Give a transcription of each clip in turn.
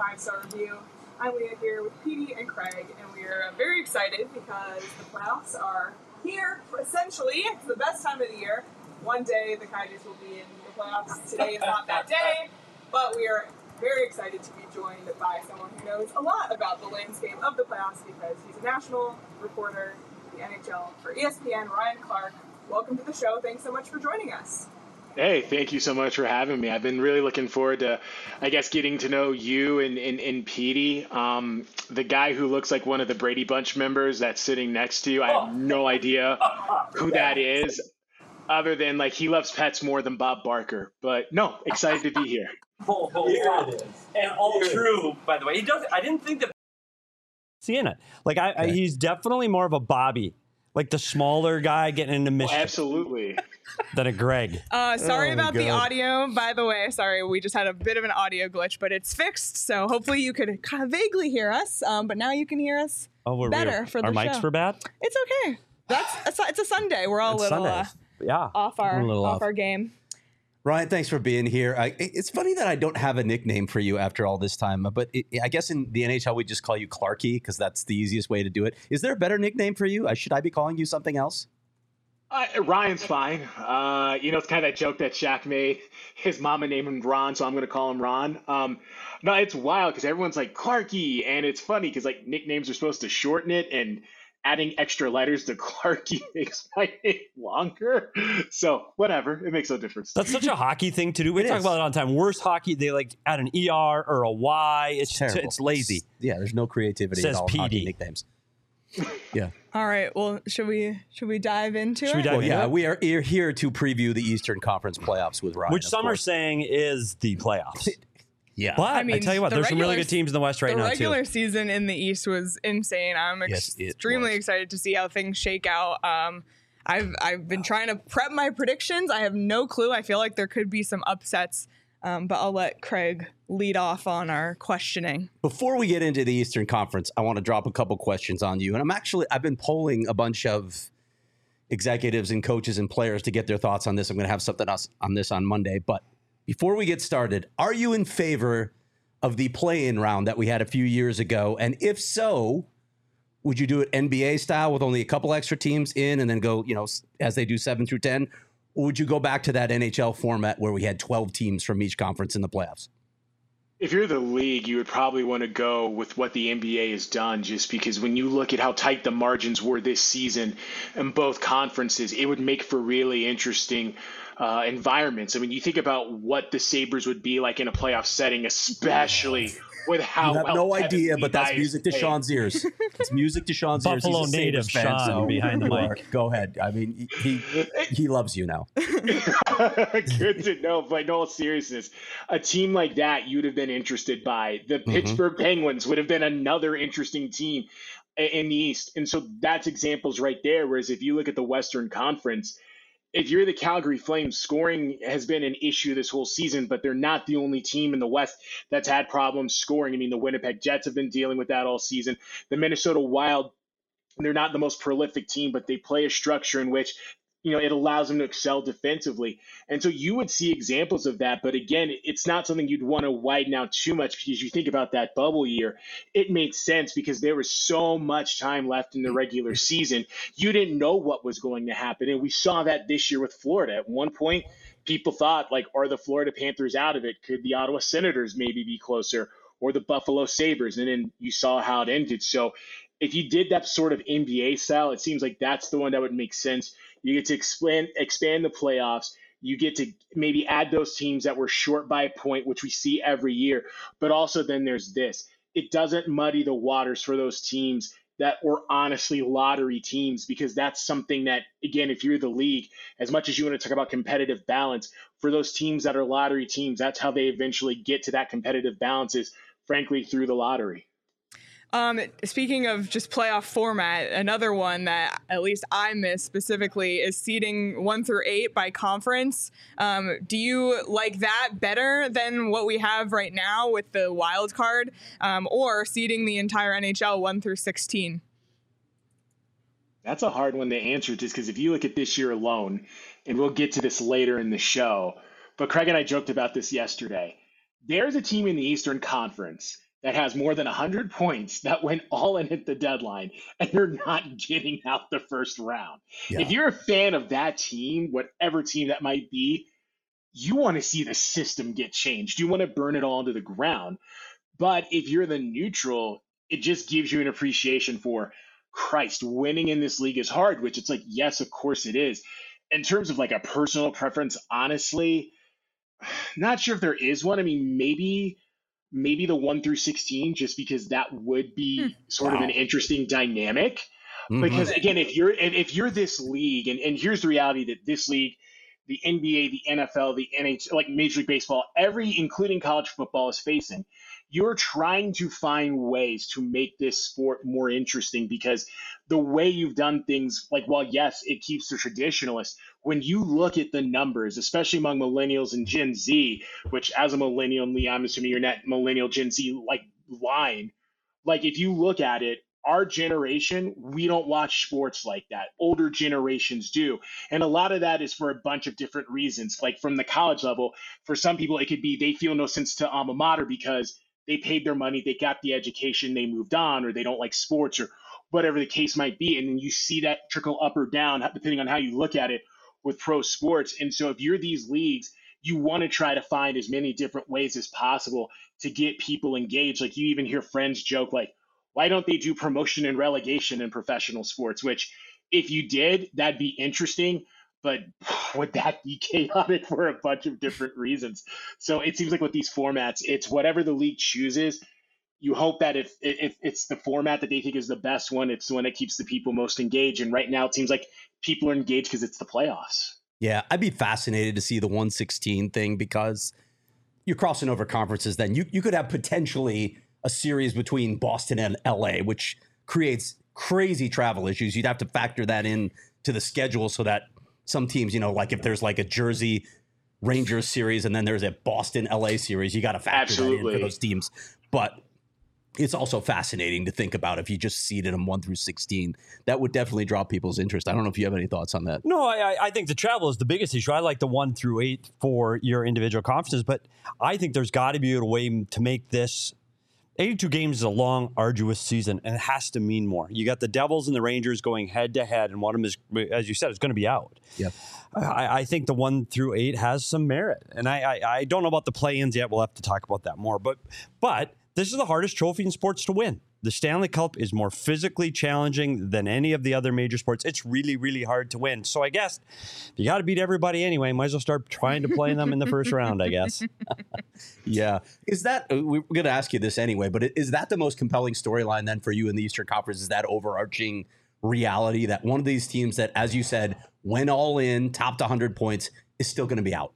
Five star review. I'm Leah here with Petey and Craig, and we are very excited because the playoffs are here. Essentially, it's the best time of the year. One day the Coyotes will be in the playoffs. Today is not that day, but we are very excited to be joined by someone who knows a lot about the landscape of the playoffs because he's a national reporter, the NHL for ESPN. Ryan Clark, welcome to the show. Thanks so much for joining us. Hey, thank you so much for having me. I've been really looking forward to, I guess, getting to know you and, and, and Petey. Um, the guy who looks like one of the Brady Bunch members that's sitting next to you. I have no idea who that is, other than like he loves pets more than Bob Barker. But no, excited to be here. Oh, oh, Here wow. it is. And all Here true, by the way. He does. I didn't think that. seeing it. Like I, I, he's definitely more of a Bobby, like the smaller guy getting into Oh, mischief absolutely. than a Greg. Uh, sorry Oh, about the audio, by the way. Sorry, we just had a bit of an audio glitch, but it's fixed. So hopefully you could kind of vaguely hear us. Um, but now you can hear us Oh, we're better weird. for the Our mics show. were bad. It's okay. That's it's a, it's a Sunday. We're all a It's little uh, yeah, off our We're a little off off. our game. Ryan, thanks for being here. I, it's funny that I don't have a nickname for you after all this time, but it, I guess in the NHL we just call you Clarky because that's the easiest way to do it. Is there a better nickname for you? Uh, Should I be calling you something else? Uh, Ryan's fine. Uh, you know, it's kind of that joke that Shaq made. His mama named him Ron, so I'm going to call him Ron. Um, no, it's wild because everyone's like Clarky, and it's funny because like nicknames are supposed to shorten it, and adding extra letters to Clarky makes my name longer. So whatever, it makes no difference. That's such a hockey thing to do. We It talk is. about it all the time. Worst hockey, they like add an ER or a Y. It's Terrible. it's lazy. Yeah, there's no creativity Says at all in hockey PD. nicknames. Yeah. All right. Well, should we should we dive into Should we it? dive Well, into yeah, it? we are here here to preview the Eastern Conference playoffs with Ryan. Which of some are saying is the playoffs. Yeah. But I, mean, tell you what, the there's some really good teams in the West right the now The regular too. season in the East was insane. I'm ex- Yes, extremely was. excited to see how things shake out. Um, I've I've been trying to prep my predictions. I have no clue. I feel like there could be some upsets, um, but I'll let Craig lead off on our questioning. Before we get into the Eastern Conference, I want to drop a couple questions on you. And I'm actually I've been polling a bunch of executives and coaches and players to get their thoughts on this. I'm going to have something else on this on Monday. But before we get started, are you in favor of the play-in round that we had a few years ago? And if so, would you do it NBA style with only a couple extra teams in and then go, you know, as they do 7 through 10? Or would you go back to that NHL format where we had 12 teams from each conference in the playoffs? If you're the league, you would probably want to go with what the NBA has done, just because when you look at how tight the margins were this season in both conferences, it would make for really interesting uh, environments. I mean, you think about what the Sabres would be like in a playoff setting, especially with how You have well no idea, but that's music to. Sean's ears. It's music to Sean's ears. Buffalo He's a native fan, Sean so behind the mic. Go ahead. I mean, he he loves you now. Good to know. But in all seriousness, a team like that you'd have been interested by. The Pittsburgh Penguins would have been another interesting team in the East. And so that's examples right there. Whereas if you look at the Western Conference, if you're the Calgary Flames, scoring has been an issue this whole season, but they're not the only team in the West that's had problems scoring. I mean, the Winnipeg Jets have been dealing with that all season. The Minnesota Wild they're not the most prolific team, but they play a structure in which you know, it allows them to excel defensively. And so you would see examples of that. But again, it's not something you'd want to widen out too much because you think about that bubble year. It made sense because there was so much time left in the regular season. You didn't know what was going to happen. And we saw that this year with Florida. At one point, people thought, like, are the Florida Panthers out of it? Could the Ottawa Senators maybe be closer? Or the Buffalo Sabres. And then you saw how it ended. So if you did that sort of NBA style, it seems like that's the one that would make sense you get to expand expand the playoffs. You get to maybe add those teams that were short by a point, which we see every year. But also, then there's this it doesn't muddy the waters for those teams that were honestly lottery teams because that's something that again if you're the league as much as you want to talk about competitive balance for those teams that are lottery teams that's how they eventually get to that competitive balance is frankly through the lottery um, speaking of just playoff format, another one that at least I miss specifically is seeding one through eight by conference. Um, do you like that better than what we have right now with the wild card, um, or seeding the entire NHL one through sixteen? That's a hard one to answer, just because if you look at this year alone, and we'll get to this later in the show, but Craig and I joked about this yesterday. There's a team in the Eastern Conference that has more than 100 points that went all in at the deadline and they're not getting out the first round. Yeah. If you're a fan of that team, whatever team that might be, you want to see the system get changed. You want to burn it all to the ground. But if you're the neutral, it just gives you an appreciation for Christ, winning in this league is hard, which it's like, yes, of course it is. In terms of like a personal preference, honestly, not sure if there is one. I mean, maybe maybe the one through 16, just because that would be hmm. sort wow. of an interesting dynamic. Mm-hmm. Because again, if you're if you're this league, and, and here's the reality that this league, the NBA, the NFL, the NHL, like Major League Baseball, every including college football is facing you're trying to find ways to make this sport more interesting because the way you've done things, like, well, yes, it keeps the traditionalists. When you look at the numbers, especially among millennials and Gen Z, which as a millennial, Lee, I'm assuming you're not millennial Gen Z like line. Like, if you look at it, our generation, we don't watch sports like that. Older generations do. And a lot of that is for a bunch of different reasons. Like from the college level, for some people, it could be they feel no sense to alma mater because they paid their money, they got the education, they moved on, or they don't like sports, or whatever the case might be. And then you see that trickle up or down, depending on how you look at it with pro sports. And so if you're these leagues, you want to try to find as many different ways as possible to get people engaged. Like you even hear friends joke, like, why don't they do promotion and relegation in professional sports? Which, if you did, that'd be interesting but would that be chaotic for a bunch of different reasons? So it seems like with these formats, it's whatever the league chooses. You hope that if, if it's the format that they think is the best one, it's the one that keeps the people most engaged. And right now, it seems like people are engaged because it's the playoffs. Yeah, I'd be fascinated to see the 116 thing because you're crossing over conferences. Then you you could have potentially a series between Boston and LA, which creates crazy travel issues. You'd have to factor that in to the schedule so that some teams, you know, like if there's like a Jersey Rangers series and then there's a Boston LA series, you got to factor Absolutely. that in for those teams. But it's also fascinating to think about if you just seeded them one through 16. That would definitely draw people's interest. I don't know if you have any thoughts on that. No, I, I think the travel is the biggest issue. I like the one through eight for your individual conferences, but I think there's got to be a way to make this 82 games is a long, arduous season, and it has to mean more. You got the Devils and the Rangers going head to head, and one of them is, as you said, is going to be out. Yep. I, I, think the one through eight has some merit, and I, I, I don't know about the play-ins yet. We'll have to talk about that more. But but this is the hardest trophy in sports to win the Stanley Cup is more physically challenging than any of the other major sports. It's really, really hard to win. So I guess you got to beat everybody anyway. Might as well start trying to play them in the first round, I guess. yeah. Is that, uh, we're going to ask you this anyway, but is that the most compelling storyline then for you in the Eastern Conference? Is that overarching reality that one of these teams that, as you said, went all in, topped 100 points, is still going to be out?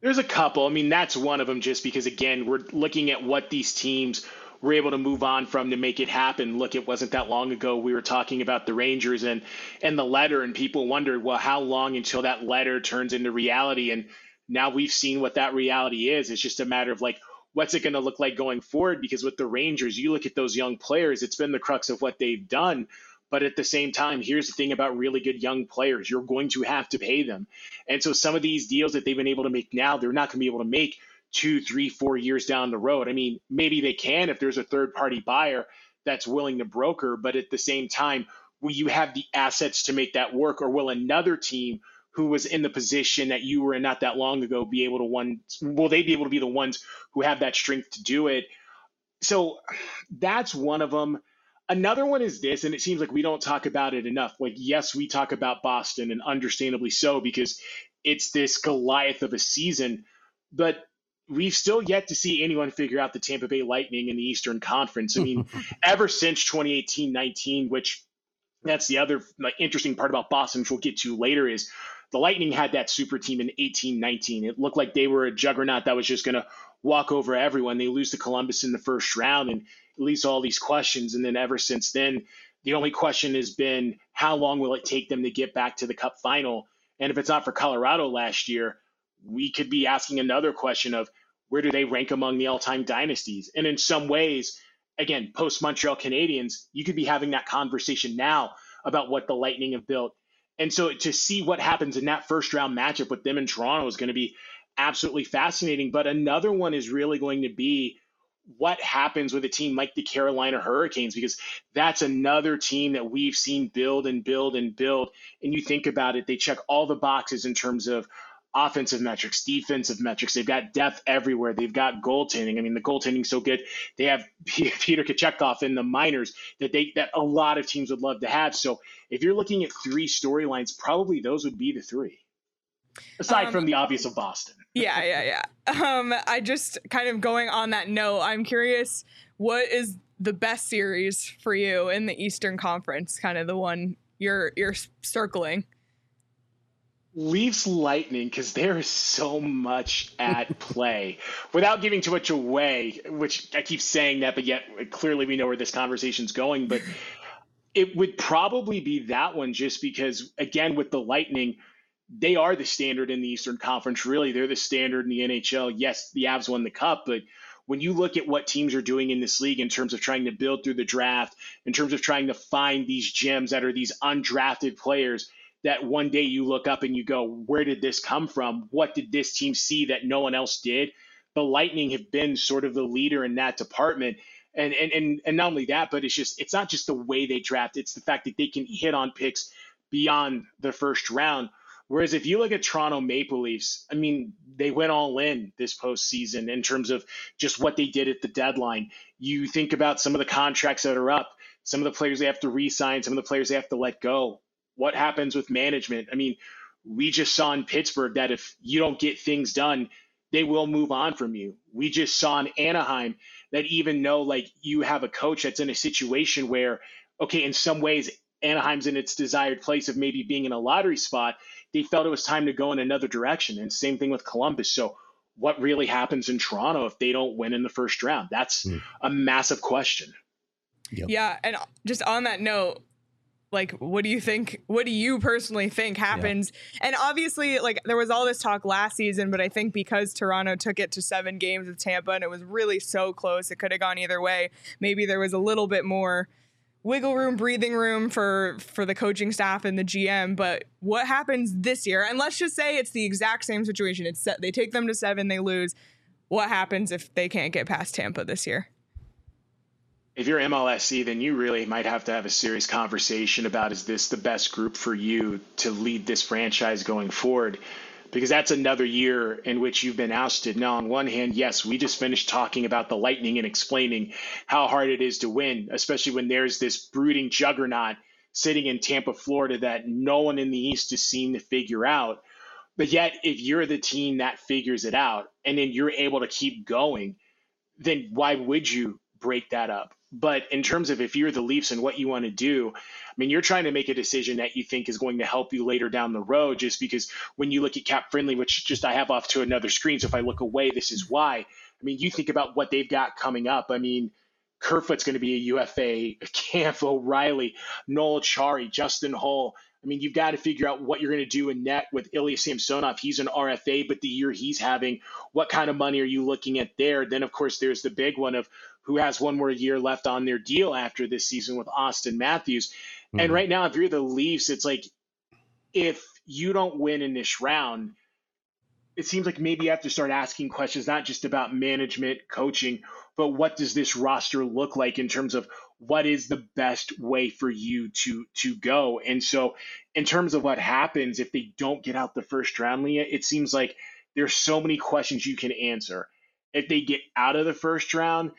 There's a couple. I mean, that's one of them just because, again, we're looking at what these teams were able to move on from to make it happen. Look, it wasn't that long ago we were talking about the Rangers and and the letter, and people wondered, well, how long until that letter turns into reality? And now we've seen what that reality is. It's just a matter of like, what's it going to look like going forward? Because with the Rangers, you look at those young players, it's been the crux of what they've done. But at the same time, here's the thing about really good young players you're going to have to pay them. And so some of these deals that they've been able to make now, they're not going to be able to make two, three, four years down the road. I mean, maybe they can if there's a third party buyer that's willing to broker, but at the same time, will you have the assets to make that work, or will another team who was in the position that you were in not that long ago be able to one will they be able to be the ones who have that strength to do it? So that's one of them another one is this and it seems like we don't talk about it enough. Like yes we talk about boston and understandably so because it's this goliath of a season but we've still yet to see anyone figure out the tampa bay lightning in the eastern conference i mean ever since 2018-19 which that's the other like, interesting part about boston which we'll get to later is the Lightning had that super team in 18 19. It looked like they were a juggernaut that was just going to walk over everyone. They lose to Columbus in the first round and at least all these questions. And then ever since then, the only question has been how long will it take them to get back to the cup final? And if it's not for Colorado last year, we could be asking another question of where do they rank among the all time dynasties? And in some ways, again, post Montreal Canadiens, you could be having that conversation now about what the Lightning have built and so to see what happens in that first round matchup with them in Toronto is going to be absolutely fascinating. But another one is really going to be what happens with a team like the Carolina Hurricanes, because that's another team that we've seen build and build and build. And you think about it, they check all the boxes in terms of offensive metrics, defensive metrics. They've got depth everywhere. They've got goaltending. I mean, the goaltending's so good. They have Peter Kochetkov in the minors that they that a lot of teams would love to have. So if you're looking at three storylines, probably those would be the three. Aside um, from the obvious of Boston. yeah, yeah, yeah. Um, I just kind of going on that note, I'm curious what is the best series for you in the Eastern Conference, kind of the one you're you're circling. Leafs Lightning because there is so much at play. Without giving too much away, which I keep saying that, but yet clearly we know where this conversation's going. But it would probably be that one just because, again, with the Lightning, they are the standard in the Eastern Conference. Really, they're the standard in the NHL. Yes, the Avs won the cup, but when you look at what teams are doing in this league in terms of trying to build through the draft, in terms of trying to find these gems that are these undrafted players that one day you look up and you go, where did this come from? What did this team see that no one else did? The Lightning have been sort of the leader in that department. And, and and and not only that, but it's just it's not just the way they draft, it's the fact that they can hit on picks beyond the first round. Whereas if you look at Toronto Maple Leafs, I mean, they went all in this postseason in terms of just what they did at the deadline. You think about some of the contracts that are up, some of the players they have to re-sign, some of the players they have to let go what happens with management? I mean, we just saw in Pittsburgh that if you don't get things done, they will move on from you. We just saw in Anaheim that even though like you have a coach that's in a situation where, okay, in some ways Anaheim's in its desired place of maybe being in a lottery spot, they felt it was time to go in another direction. And same thing with Columbus. So what really happens in Toronto if they don't win in the first round? That's mm. a massive question. Yep. Yeah, and just on that note, like what do you think what do you personally think happens? Yeah. and obviously like there was all this talk last season but i think because toronto took it to seven games with tampa and it was really so close it could have gone either way. Maybe there was a little bit more wiggle room breathing room for for the coaching staff and the gm but what happens this year? And let's just say it's the exact same situation. It's set they take them to seven they lose. What happens if they can't get past tampa this year if you're MLSE, then you really might have to have a serious conversation about is this the best group for you to lead this franchise going forward? Because that's another year in which you've been ousted. Now, on one hand, yes, we just finished talking about the Lightning and explaining how hard it is to win, especially when there's this brooding juggernaut sitting in Tampa, Florida, that no one in the East has seen to figure out. But yet, if you're the team that figures it out and then you're able to keep going, then why would you break that up? But in terms of if you're the Leafs and what you want to do, I mean, you're trying to make a decision that you think is going to help you later down the road, just because when you look at cap friendly, which just I have off to another screen. So if I look away, this is why. I mean, you think about what they've got coming up. I mean, Kerfoot's going to be a UFA, Kampf O'Reilly, Noel Acciari, Justin Holl. I mean, you've got to figure out what you're going to do in net with Ilya Samsonov. He's an RFA, but the year he's having, what kind of money are you looking at there? Then, of course, there's the big one of who has one more year left on their deal after this season with Auston Matthews. Mm-hmm. And right now, if you're the Leafs, it's like if you don't win in this round, it seems like maybe you have to start asking questions, not just about management, coaching, but what does this roster look like in terms of what is the best way for you to to go? And so, in terms of what happens if they don't get out the first round, Leah, it seems like there's so many questions you can answer. If they get out of the first round, of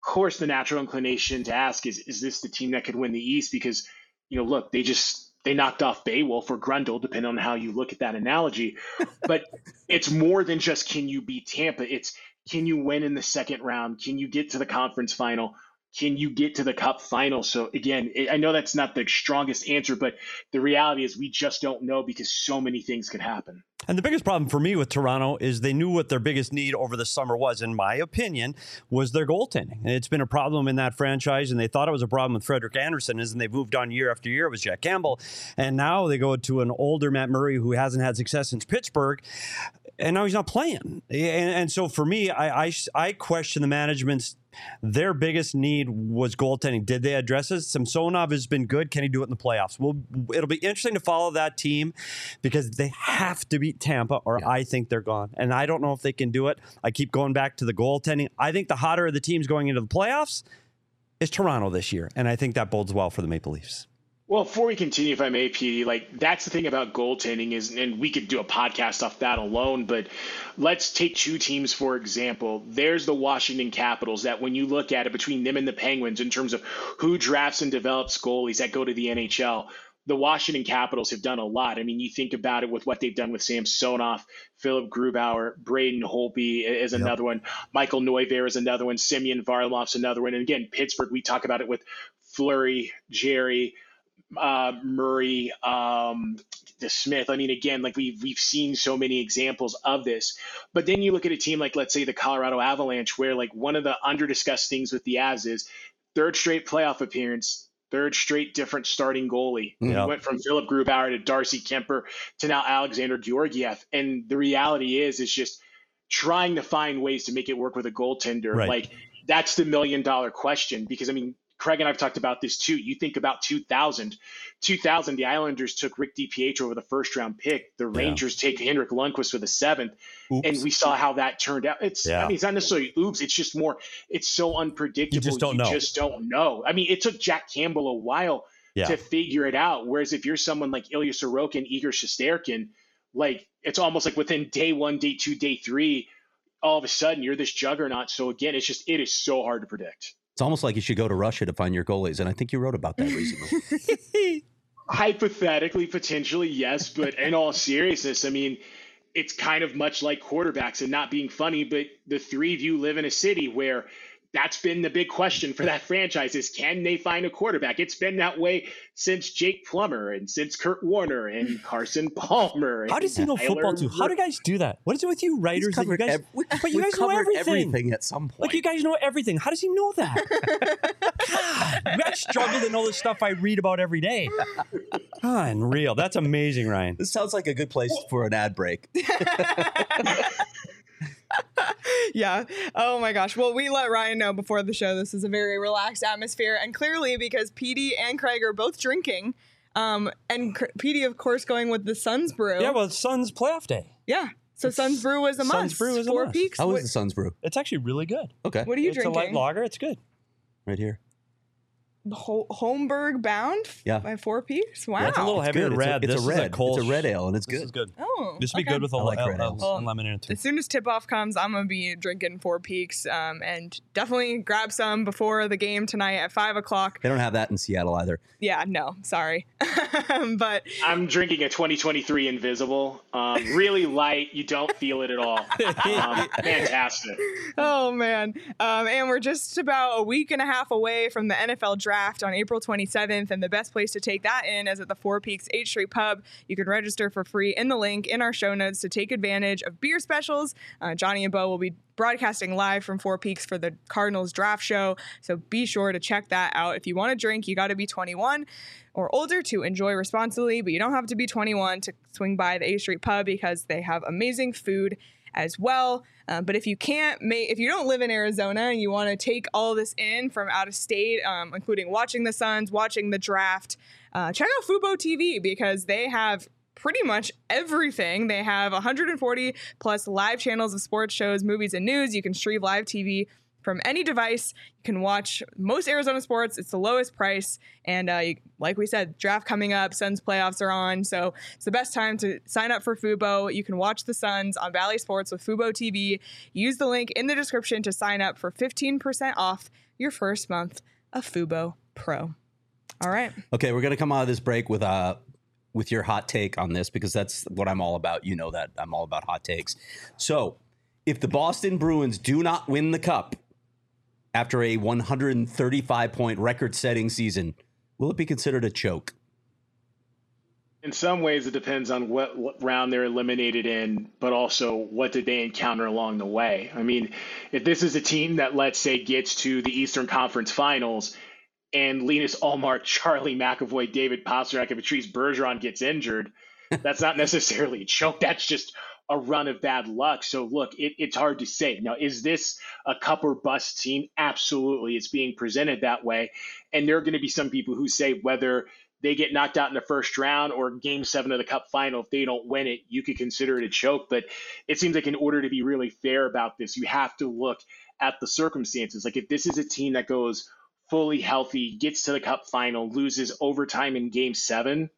course, the natural inclination to ask is, is this the team that could win the East? Because, you know, look, they just they knocked off Beowulf or Grendel, depending on how you look at that analogy. But it's more than just can you beat Tampa. It's can you win in the second round? Can you get to the conference final? Can you get to the cup final? So again, I know that's not the strongest answer, but the reality is we just don't know because so many things could happen. And the biggest problem for me with Toronto is they knew what their biggest need over the summer was, in my opinion, was their goaltending. And it's been a problem in that franchise, and they thought it was a problem with Frederik Andersen, and they've moved on year after year. It was Jack Campbell. And now they go to an older Matt Murray who hasn't had success since Pittsburgh and now he's not playing. And, and so for me, I, I, I question the management's their biggest need was goaltending. Did they address it? Samsonov has been good. Can he do it in the playoffs? Well, it'll be interesting to follow that team because they have to beat Tampa, or yeah. I think they're gone. And I don't know if they can do it. I keep going back to the goaltending. I think the hotter of the teams going into the playoffs is Toronto this year, and I think that bodes well for the Maple Leafs. Well, before we continue, if I may, PD, like that's the thing about goaltending is, and we could do a podcast off that alone, but let's take two teams for example. There's the Washington Capitals that when you look at it between them and the Penguins in terms of who drafts and develops goalies that go to the NHL, the Washington Capitals have done a lot. I mean, you think about it with what they've done with Samsonov, Philip Grubauer, Braden Holtby is another yep. one, Michael Neuvirth is another one, Semyon Varlamov's another one, and again, Pittsburgh. We talk about it with Fleury, Jarry, uh, Murray, um, DeSmith. I mean, again, like we've we've seen so many examples of this. But then you look at a team like, let's say, the Colorado Avalanche, where like one of the under discussed things with the Avs is third straight playoff appearance, third straight different starting goalie. Yeah. Went from Philip Grubauer to Darcy Kuemper to now Alexander Georgiev. And the reality is, is just trying to find ways to make it work with a goaltender. Right. Like that's the million dollar question because I mean Craig and I've talked about this too. You think about 2000. 2000, the Islanders took Rick DiPietro with a first round pick. The Rangers yeah. take Henrik Lundqvist with a seventh. Oops. And we saw how that turned out. It's, yeah. I mean, it's not necessarily oops. It's just more, it's so unpredictable. You just don't you know. just don't know. I mean, it took Jack Campbell a while yeah. to figure it out. Whereas if you're someone like Ilya Sorokin, Igor Shesterkin, like it's almost like within day one, day two, day three, all of a sudden you're this juggernaut. So again, it's just, it is so hard to predict. It's almost like you should go to Russia to find your goalies, and I think you wrote about that recently. Hypothetically, potentially, yes, but in all seriousness, I mean, it's kind of much like quarterbacks and not being funny, but the three of you live in a city where that's been the big question for that franchise is can they find a quarterback? It's been that way since Jake Plummer and since Kurt Warner and Carson Palmer. How does he know Tyler football too? How do guys do that? What is it with you writers? That you guys, ev- but you guys know everything. everything. at some point. Like you guys know everything. How does he know that? God, I struggle to know the stuff I read about every day. Unreal. That's amazing, Ryan. This sounds like a good place for an ad break yeah. Oh my gosh. Well, we let Ryan know before the show this is a very relaxed atmosphere, and clearly because PD and Craig are both drinking, um, and PD of course going with the Suns brew. Yeah, well, it's Suns playoff day. Yeah. So it's, Suns brew is a must. Suns. Brew is Four a must. Peaks. How is the Suns brew? It's actually really good. Okay. What are you it's drinking? It's a light lager. It's good. Right here. Holmberg Bound yeah. by Four Peaks. Wow, yeah, it's a little heavier it's red. It's, this a, red. A cold, it's a red ale, and it's this good. Is good. Oh, this would okay. be good with a like l- red ale well, lemon in it too. As soon as tip off comes, I'm gonna be drinking Four Peaks, um, and definitely grab some before the game tonight at five o'clock. They don't have that in Seattle either. Yeah, no, sorry, but I'm drinking a 2023 Invisible. Um, really light. You don't feel it at all. Um, fantastic. Oh man, um, and we're just about a week and a half away from the NFL draft draft on April 27th, and the best place to take that in is at the Four Peaks 8th Street Pub. You can register for free in the link in our show notes to take advantage of beer specials. Uh, Johnny and Bo will be broadcasting live from Four Peaks for the Cardinals draft show, so be sure to check that out. If you want to drink, you got to be 21 or older to enjoy responsibly, but you don't have to be 21 to swing by the 8th Street Pub because they have amazing food as well. Um, but if you can't make, if you don't live in Arizona and you want to take all this in from out of state, um, including watching the Suns, watching the draft, uh, check out Fubo TV because they have pretty much everything. They have 140 plus live channels of sports shows, movies, and news. You can stream live TV from any device. You can watch most Arizona sports. It's the lowest price. And uh, you, like we said, draft coming up, Suns playoffs are on. So it's the best time to sign up for Fubo. You can watch the Suns on Valley Sports with Fubo TV. Use the link in the description to sign up for 15% off your first month of Fubo Pro. All right. Okay, we're gonna come out of this break with uh with your hot take on this because that's what I'm all about. You know that I'm all about hot takes. So, if the Boston Bruins do not win the cup after a 135 point record setting season, will it be considered a choke? In some ways, it depends on what, round they're eliminated in, but also what did they encounter along the way. I mean, if this is a team that, let's say, gets to the Eastern Conference Finals and Linus Ullmark, Charlie McAvoy, David Pastrnak, and Patrice Bergeron gets injured, that's not necessarily a choke. That's just a run of bad luck. So look, it, it's hard to say. Now, is this a cup or bust team? Absolutely, it's being presented that way, and there are going to be some people who say whether they get knocked out in the first round or game seven of the cup final, if they don't win it, you could consider it a choke. But it seems like in order to be really fair about this, you have to look at the circumstances. Like if this is a team that goes fully healthy, gets to the cup final, loses overtime in game seven,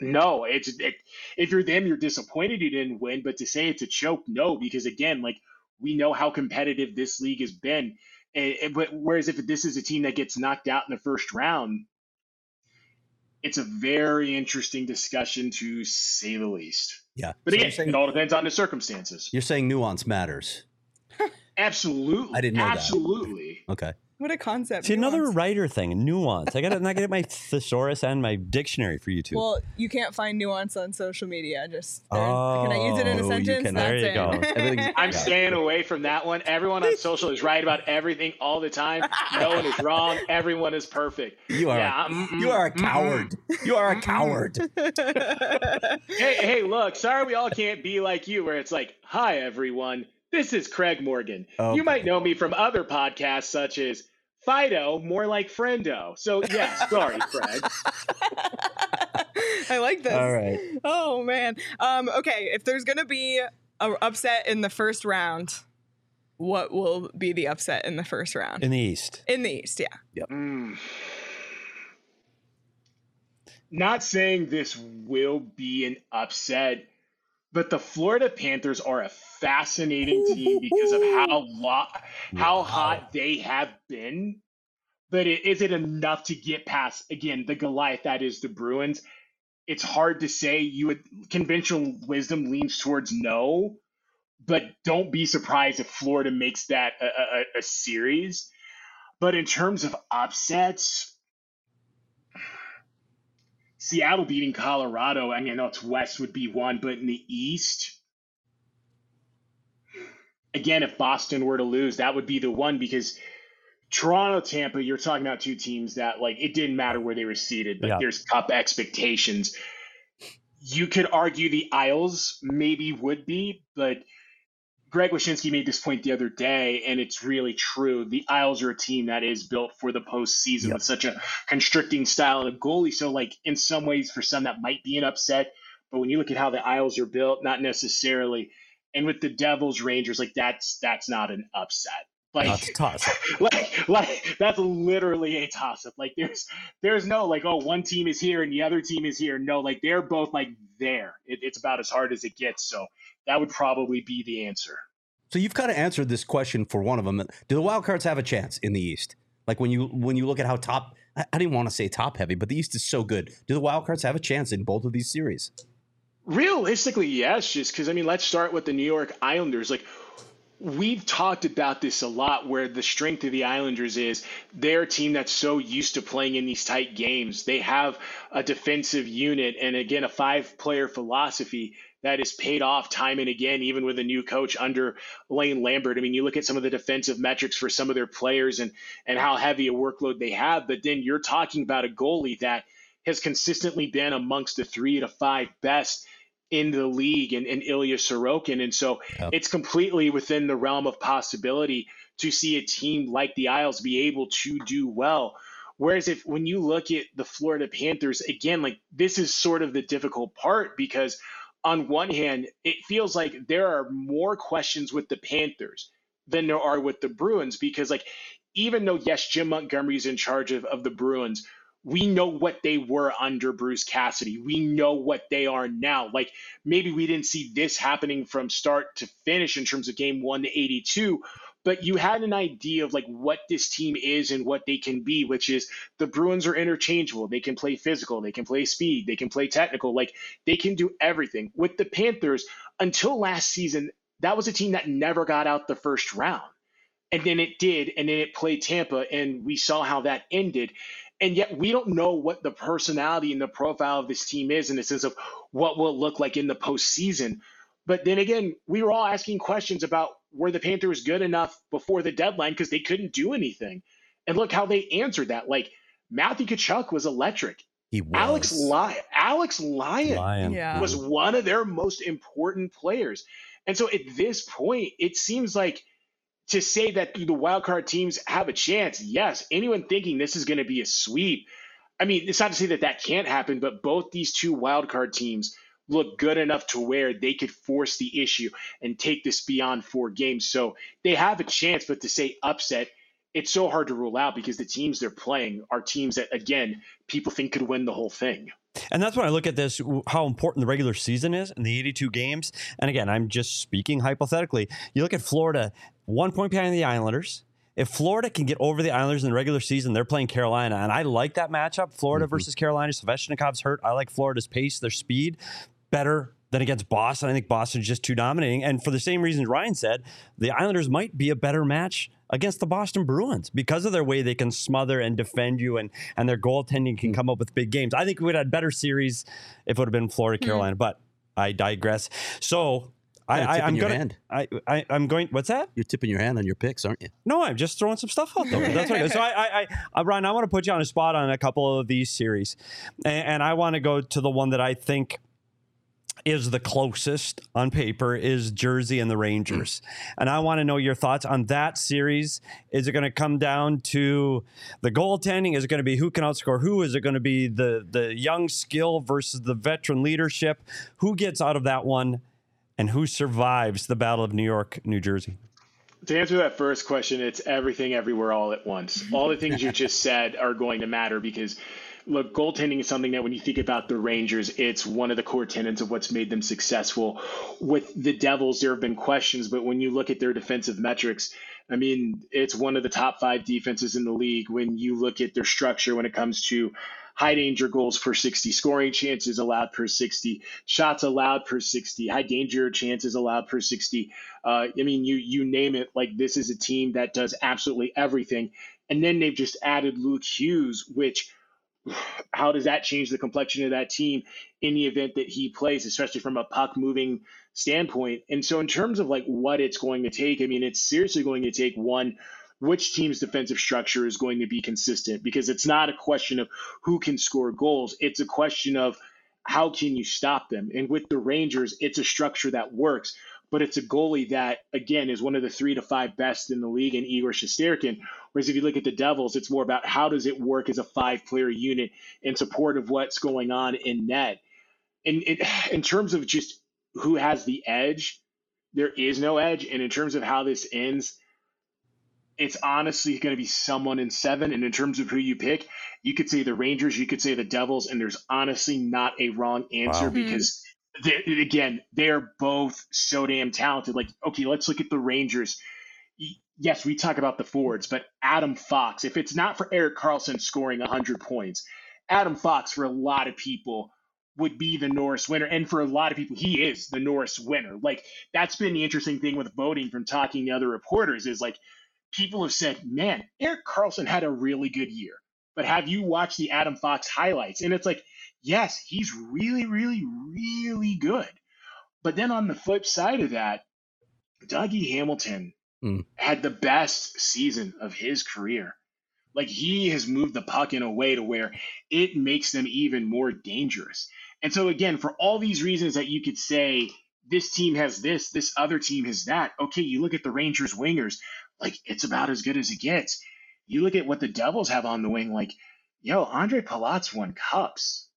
no, it's it, if you're them, you're disappointed you didn't win. But to say it's a choke, no, because again, like we know how competitive this league has been. And, and, but whereas if this is a team that gets knocked out in the first round, it's a very interesting discussion to say the least. Yeah, But So again, saying, it all depends on the circumstances. you're saying nuance matters. Absolutely, I didn't know that. absolutely. Okay. What a concept. See another writer thing, nuance. I got to get my thesaurus and my dictionary for you two. Well, you can't find nuance on social media. Just there. can I use it in a Oh, you sentence? can- That's there you it. go. I'm staying away from that one. Everyone on social is right about everything all the time. No one is wrong. Everyone is perfect. You are Yeah, mm, mm, a, mm-mm, you are a mm-mm. coward. You are a coward. Hey, hey, look, sorry we all can't be like you, where it's like, hi, everyone. This is Craig Morgan. Okay. You might know me from other podcasts such as Fido, more like Friendo. So, yeah, sorry, Craig. I like this. All right. Oh man. Um. Okay. If there's gonna be a upset in the first round, what will be the upset in the first round? In the East. In the East, yeah. Mm. Not saying this will be an upset, but the Florida Panthers are a fascinating team because of how lo- how hot they have been. But it, is it enough to get past again the Goliath that is the Bruins? It's hard to say. You would conventional wisdom leans towards no, but don't be surprised if Florida makes that a, a, a series. But in terms of upsets, Seattle beating Colorado, I mean, I know it's West would be one, but in the East, again, if Boston were to lose, that would be the one because Toronto, Tampa, you're talking about two teams that, like, it didn't matter where they were seated, but Yeah. there's cup expectations. You could argue the Isles maybe would be, but Greg Wyshynski made this point the other day, and it's really true. The Isles are a team that is built for the postseason with such a constricting style a goalie. So, like, in some ways, for some, that might be an upset. But when you look at how the Isles are built, not necessarily. And with the Devils, Rangers, like that's that's not an upset. Like, That's tough. like, like that's literally a toss up. Like, there's there's no like, oh, one team is here and the other team is here. No, like they're both like there. It, it's about as hard as it gets. So that would probably be the answer. So you've kind of answered this question for one of them. Do the Wildcards have a chance in the East? Like when you when you look at how top, I, I didn't want to say top heavy, but the East is so good. Do the Wildcards have a chance in both of these series? Realistically, yes. Just because I mean, let's start with the New York Islanders. Like, we've talked about this a lot where the strength of the Islanders is they're a team that's so used to playing in these tight games. They have a defensive unit and again a five player philosophy that is paid off time and again, even with a new coach under Lane Lambert. I mean, you look at some of the defensive metrics for some of their players and and how heavy a workload they have, but then you're talking about a goalie that has consistently been amongst the three to five best in the league and, and Ilya Sorokin. And so yep. it's completely within the realm of possibility to see a team like the Isles be able to do well. Whereas if when you look at the Florida Panthers, again, like this is sort of the difficult part because on one hand, it feels like there are more questions with the Panthers than there are with the Bruins because like even though yes, Jim Montgomery's in charge of, of the Bruins, we know what they were under Bruce Cassidy. We know what they are now. Like maybe we didn't see this happening from start to finish in terms of game one to 82, but you had an idea of like what this team is and what they can be, which is the Bruins are interchangeable. They can play physical, they can play speed, they can play technical. Like they can do everything. With the Panthers, until last season, that was a team that never got out the first round. And then it did, and then it played Tampa, and we saw how that ended and yet we don't know what the personality and the profile of this team is in the sense of what will it look like in the postseason. But then again, we were all asking questions about were the Panthers good enough before the deadline because they couldn't do anything. And look how they answered that. Like Matthew Tkachuk was electric. He was. Alex Lyon, Alex Lyon, Lyon. Yeah. was one of their most important players. And so at this point, it seems like – to say that the wildcard teams have a chance, yes, anyone thinking this is going to be a sweep, I mean, it's not to say that that can't happen, but both these two wildcard teams look good enough to where they could force the issue and take this beyond four games. So they have a chance, but to say upset, it's so hard to rule out because the teams they're playing are teams that, again, people think could win the whole thing. And that's when I look at this, how important the regular season is in the 82 games. And again, I'm just speaking hypothetically. You look at Florida, one point behind the Islanders. If Florida can get over the Islanders in the regular season, they're playing Carolina. And I like that matchup, Florida mm-hmm. versus Carolina. Svechnikov's hurt. I like Florida's pace, their speed better than against Boston. I think Boston's just too dominating. And for the same reasons Ryan said, the Islanders might be a better match against the Boston Bruins because of their way they can smother and defend you and and their goaltending can hmm. come up with big games. I think we would have had better series if it would have been Florida hmm. Carolina, mm. but I digress. So I, am going. I, I, am going. What's that? You're tipping your hand on your picks, aren't you? No, I'm just throwing some stuff out there. That's right. So I, I, I, uh, Ryan, I want to put you on a spot on a couple of these series, and, and I want to go to the one that I think is the closest on paper is Jersey and the Rangers. And I want to know your thoughts on that series. Is it going to come down to the goaltending? Is it going to be who can outscore who? Is it going to be the the young skill versus the veteran leadership? Who gets out of that one and who survives the Battle of New York, New Jersey? To answer that first question, it's everything everywhere all at once. All the things you just said are going to matter because look, goaltending is something that when you think about the Rangers, it's one of the core tenets of what's made them successful. With the Devils, there have been questions, but when you look at their defensive metrics, I mean, it's one of the top five defenses in the league. When you look at their structure when it comes to high danger goals per 60, scoring chances allowed per 60, shots allowed per 60, high danger chances allowed per 60. Uh, I mean, you you name it. Like this is a team that does absolutely everything. And then they've just added Luke Hughes, which how does that change the complexion of that team in the event that he plays, especially from a puck moving standpoint? And so, in terms of like what it's going to take, I mean, it's seriously going to take one which team's defensive structure is going to be consistent because it's not a question of who can score goals. It's a question of how can you stop them? And with the Rangers, it's a structure that works but it's a goalie that again is one of the three to five best in the league in Igor Shesterkin. Whereas if you look at the Devils, it's more about how does it work as a five player unit in support of what's going on in net. And in, in terms of just who has the edge, there is no edge. And in terms of how this ends, it's honestly going to be someone in seven. And in terms of who you pick, you could say the Rangers, you could say the Devils, and there's honestly not a wrong answer wow. Mm-hmm. because they, again, they're both so damn talented. Like, okay, let's look at the Rangers. Yes, we talk about the forwards, but Adam Fox, if it's not for Erik Karlsson scoring 100 points, Adam Fox, for a lot of people, would be the Norris winner. And for a lot of people, he is the Norris winner. Like that's been the interesting thing with voting from talking to other reporters is like people have said, man, Erik Karlsson had a really good year. But have you watched the Adam Fox highlights? And it's like, yes, he's really, really, really good. But then on the flip side of that, Dougie Hamilton Mm. had the best season of his career. Like he has moved the puck in a way to where it makes them even more dangerous. And so again, for all these reasons that you could say this team has this, this other team has that. Okay, you look at the Rangers wingers, like it's about as good as it gets. You look at what the Devils have on the wing, like, yo, Ondrej Palat's won cups.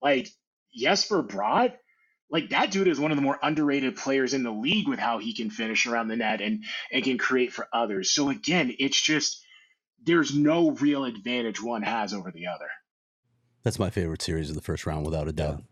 Like Jesper Bratt, like that dude is one of the more underrated players in the league with how he can finish around the net and and can create for others. So again, it's just there's no real advantage one has over the other. That's my favorite series of the first round, without a doubt.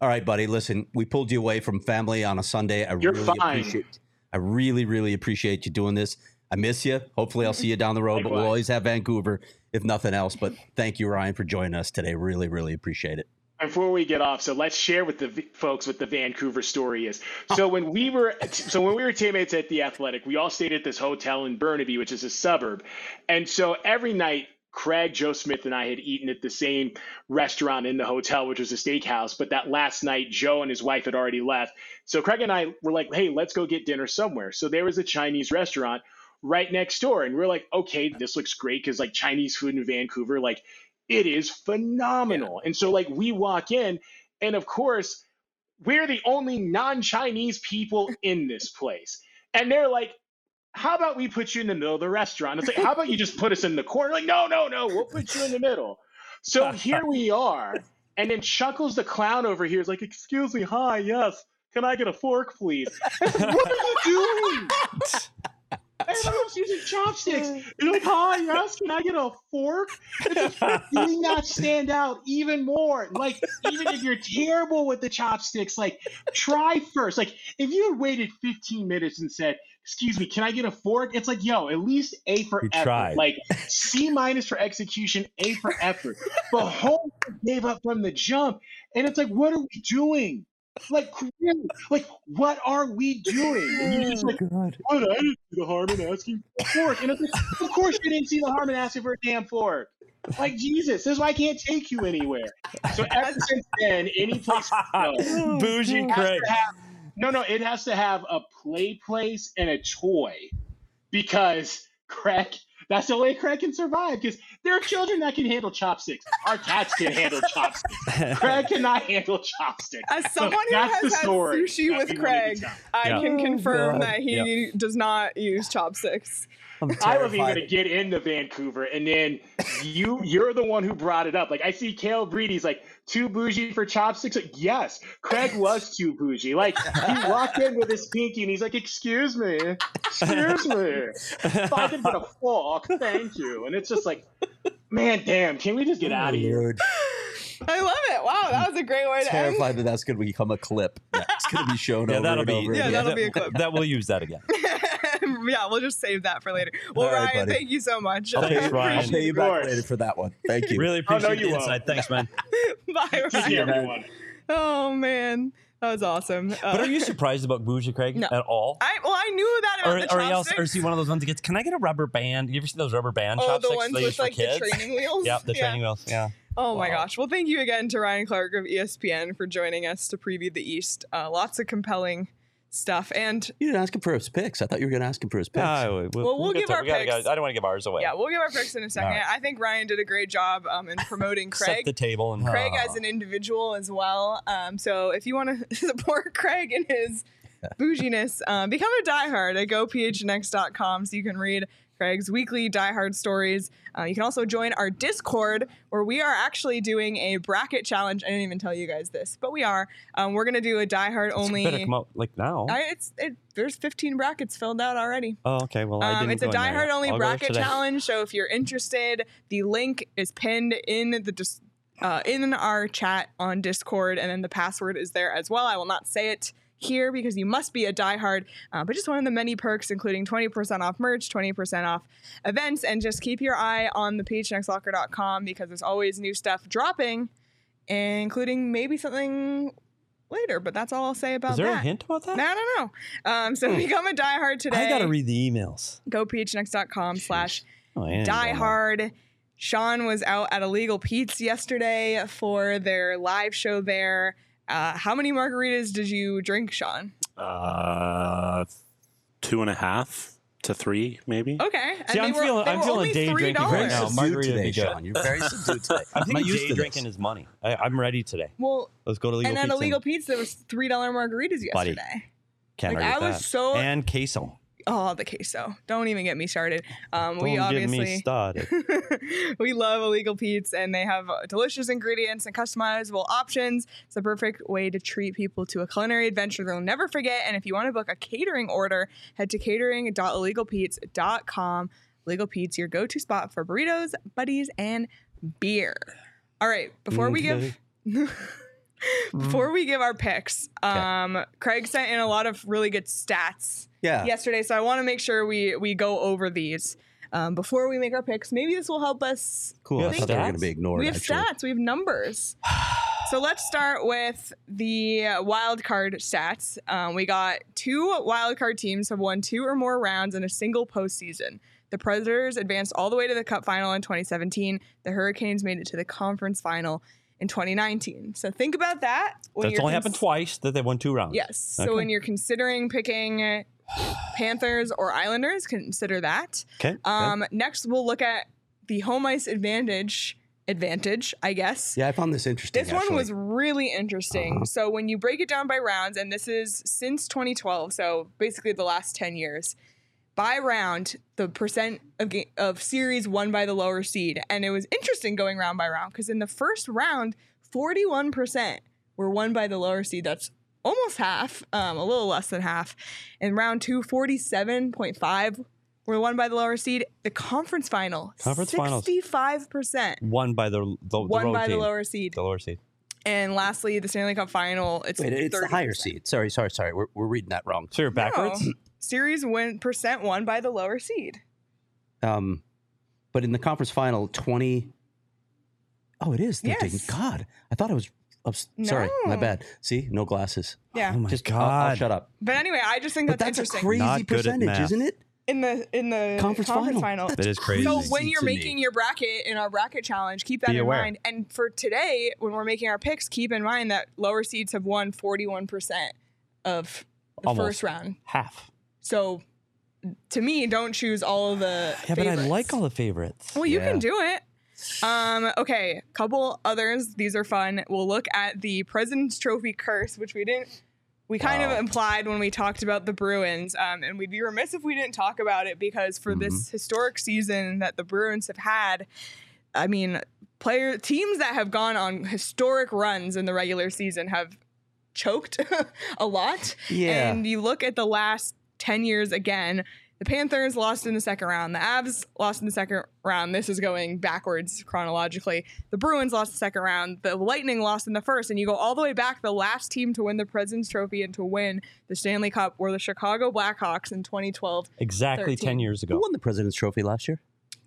All right, buddy. Listen, we pulled you away from family on a Sunday. I You're really fine. appreciate. I really, really appreciate you doing this. I miss you. Hopefully, I'll see you down the road. But we'll always have Vancouver, if nothing else. But thank you, Ryan, for joining us today. Really, really appreciate it. Before we get off, so let's share with the v- folks what the Vancouver story is. So when we were, so when we were teammates at the Athletic, we all stayed at this hotel in Burnaby, which is a suburb, and so every night. Craig, Joe Smith, and I had eaten at the same restaurant in the hotel, which was a steakhouse. But that last night, Joe and his wife had already left. So Craig and I were like, hey, let's go get dinner somewhere. So there was a Chinese restaurant right next door. And we're like, okay, this looks great because like Chinese food in Vancouver, like it is phenomenal. And so like we walk in, and of course, we're the only non-Chinese people in this place. And they're like, how about we put you in the middle of the restaurant? It's like, how about you just put us in the corner? Like, no, no, no, we'll put you in the middle. So here we are. And then Chuckles the clown over here is like, excuse me, hi, yes. Can I get a fork, please? what are you doing? Everyone's using chopsticks. You're like, hi, yes, can I get a fork? It's just doing that stand out even more. Like, even if you're terrible with the chopsticks, like, try first. Like, if you had waited 15 minutes and said, excuse me, can I get a fork? It's like, yo, at least A for You effort. tried. Like, C minus for execution, A for effort. But Holmes gave up from the jump. And it's like, what are we doing? Like, really? Like, what are we doing? And you're just like, oh, what? I didn't see the harm in asking for a fork. And it's like, of course you didn't see the harm in asking for a damn fork. Like, Jesus, this is why I can't take you anywhere. So ever since then, any place go, Bougie Craig. No, no, it has to have a play place and a toy because Craig, that's the way Craig can survive because there are children that can handle chopsticks. Our cats can handle chopsticks. Craig cannot handle chopsticks. As So someone who has had sushi with we wanted to Craig. I Yeah. can Oh, confirm God. that he does not use chopsticks. I'm wasn't even gonna get into Vancouver, and then you you're the one who brought it up. Like I see Kale Breedy's like too bougie for chopsticks. Like, yes, Craig was too bougie. Like he walked in with his pinky and he's like, "Excuse me, excuse me, if I could get a fork, thank you." And it's just like, man, damn, can we just get out of here? I love it. Wow, that was a great way to end. Terrified that that's going to become a clip. That's going to be shown Yeah, over that'll and be. over Yeah, again. that'll be a clip. That we'll use that again. yeah, we'll just save that for later. Well, All right, Ryan, buddy. thank you so much. I'll I pay, Thanks, Ryan. I'll appreciate pay you back later for that one. Thank you. Really Oh, no, appreciate you the insight. Thanks, man. Bye, See you, Ryan. everyone. Oh man, that was awesome. Uh, But are you surprised about Bougie Craig No. at all? I well, I knew that about Or, the or else, or is he one of those ones that gets? Can I get a rubber band? You ever see those rubber band oh, chopsticks the ones with like kids? the training wheels. Yep, the Yeah. training wheels. Yeah. Oh my gosh. Well, thank you again to Ryan Clark of ESPN for joining us to preview the East. Uh, lots of compelling stuff. And You didn't ask him for his picks. I thought you were going to ask him for his picks. Ah, we- we'll, Well, we'll get give to- our we picks. go- I don't want to give ours away. yeah, we'll give our picks in a second. All right. I think Ryan did a great job um, in promoting Set Craig. the table and Craig as an individual as well. Um, so if you want to support Craig and his bouginess, um, become a diehard at gophnx.com so you can read Craig's weekly diehard stories. Uh, you can also join our Discord where we are actually doing a bracket challenge. I didn't even tell you guys this, but we are. Um, we're gonna do a diehard better only. come out like now. I, it's it, there's 15 brackets filled out already. oh, okay. Well, I Um, didn't. it's a there diehard only I'll bracket challenge. So if you're interested, the link is pinned in the dis- uh, in our chat on Discord, and then the password is there as well. I will not say it here because you must be a diehard, uh, but just one of the many perks, including 20% off merch, 20% off events, and just keep your eye on the phnxlocker.com because there's always new stuff dropping including maybe something later. But that's all I'll say about Is there that. a hint about that? No, I don't know. Um, so become a diehard today. I got to read the emails. Go phnx.com slash Oh, I ain't Die Hard. Sean was out at Illegal Pete's yesterday for their live show there. Uh, how many margaritas did you drink, Sean? Uh, two and a half to three, maybe. Okay. See, they I'm were- feeling- they I'm were feeling only day drinking $3. right now. Margarita today, would be good. Sean. You're very subdued today. I'm I'm not used day to drinking this. is money. I, I'm ready today. Well, Let's go to legal and at pizza. Illegal Pete's, there was $3 margaritas Buddy. yesterday. Can't like, argue I was that. so- and queso. Oh, the queso. Don't even get me started. Um, we Don't get me obviously started. we love Illegal Pete's, and they have uh, delicious ingredients and customizable options. It's the perfect way to treat people to a culinary adventure they'll never forget. And if you want to book a catering order, head to catering.illegalpete's.com. Legal Pete's, your go-to spot for burritos, buddies, and beer. All right, before we give before we give our picks, um, Craig sent in a lot of really good stats Yeah. yesterday, so I want to make sure we we go over these um, before we make our picks. Maybe this will help us. Cool. We I have thought they were going stats? to be ignored. we have actually. stats. We have numbers. so let's start with the uh, wild card stats. Um, we got two wild card teams have won two or more rounds in a single postseason. The Predators advanced all the way to the Cup final in 2017. The Hurricanes made it to the conference final in 2019. So think about that. when That's you're only cons- happened twice that they won two rounds. Yes. So when you're considering picking Panthers or Islanders, consider that. Okay. okay. Um, next, we'll look at the home ice advantage. Advantage, I guess. Yeah, I found this interesting. This one was really interesting. Uh-huh. So when you break it down by rounds, and this is since 2012, so basically the last 10 years, by round, the percent of ga- of series won by the lower seed, and it was interesting going round by round because in the first round, 41% were won by the lower seed. That's almost half, um, a little less than half. In round two, 47.5 were won by the lower seed. The conference final, Conference finals. 65% Won by the, the, the won road by the lower seed. The lower seed. And lastly, the Stanley Cup final. It's Wait, it's the higher seed. Sorry, sorry, sorry. We're, we're reading that wrong. So you're backwards? No. Series win percent won by the lower seed. Um, but in the conference final, 20. Oh, it is 13. Yes. God, I thought it was. ups- Sorry, my bad. See, no glasses. Yeah. Oh my Just I'll- God. I'll shut up. But anyway, I just think But that's, that's a interesting. crazy Not good at percentage, math. isn't it? in the in the Conference final. final. That is crazy. So when you're to me. making your bracket in our bracket challenge, keep that Be in aware. mind. And for today, when we're making our picks, keep in mind that lower seeds have won 41% of the Almost. first round. Half. So to me, don't choose all of the Yeah, but I like all the favorites. Well, you Yeah. can do it. Um, okay, couple others. These are fun. We'll look at the President's Trophy curse, which we didn't. We kind of implied when we talked about the Bruins, um, and we'd be remiss if we didn't talk about it because for this historic season that the Bruins have had, I mean, player teams that have gone on historic runs in the regular season have choked a lot. Yeah. And you look at the last 10 years again, the Panthers lost in the second round. The Avs lost in the second round. This is going backwards chronologically. The Bruins lost the second round. The Lightning lost in the first. And you go all the way back. The last team to win the President's Trophy and to win the Stanley Cup were the Chicago Blackhawks in 2012, Exactly 13. 10 years ago. Who won the President's Trophy last year?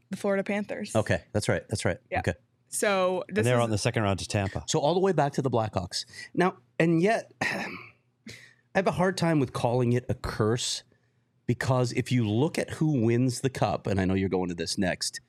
the Florida Panthers. Okay, that's right. That's right. Yeah. Okay. So this And they're is, on the second round to Tampa. So all the way back to the Blackhawks. Now, and yet, I have a hard time with calling it a curse because if you look at who wins the cup, and I know you're going to this next,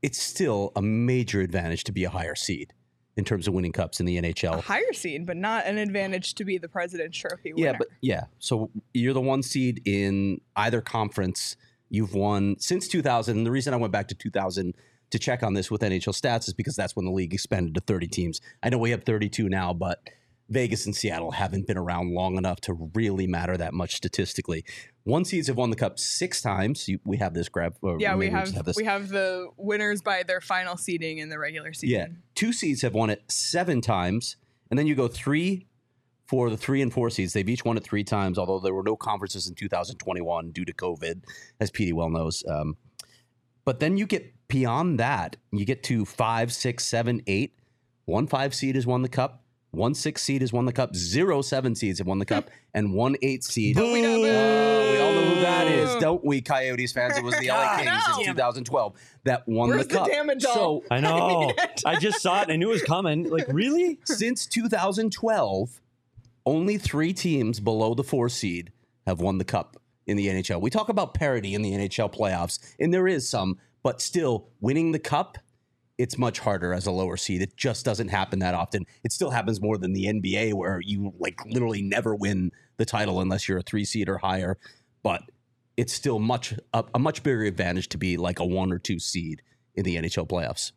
it's still a major advantage to be a higher seed in terms of winning cups in the a NHL. higher seed, but not an advantage to be the President's Trophy winner. Yeah, but yeah. So you're the one seed in either conference. You've won since 2000. And the reason I went back to 2000 to check on this with NHL stats is because that's when the league expanded to 30 teams. I know we have 32 now, but Vegas and Seattle haven't been around long enough to really matter that much statistically. One seeds have won the cup six times. You, we have this grab. yeah, we have just this. we have the winners by their final seeding in the regular season. Yeah. Two seeds have won it seven times. And then you go three for the three and four seeds. They've each won it three times, although there were no conferences in 2021 due to COVID, as Petey well knows. Um, but then you get beyond that, you get to five, six, seven, eight. One five seed has won the cup. One six seed has won the cup. Zero seven seeds have won the cup, and one eight seed. we know- Oh, uh, we all know who that is, don't we, Coyotes fans? It was the LA I Kings know. in 2012 that won Where's the the cup. damage doll? so I know. I just saw it and I knew it was coming. Like, really? since 2012, only three teams below the four seed have won the cup in the NHL. We talk about parity in the NHL playoffs, and there is some, but still, winning the cup, it's much harder as a lower seed. It just doesn't happen that often. It still happens more than the NBA, where you like literally never win the title unless you're a three seed or higher. But it's still much a, a much bigger advantage to be like a one or two seed in the NHL playoffs.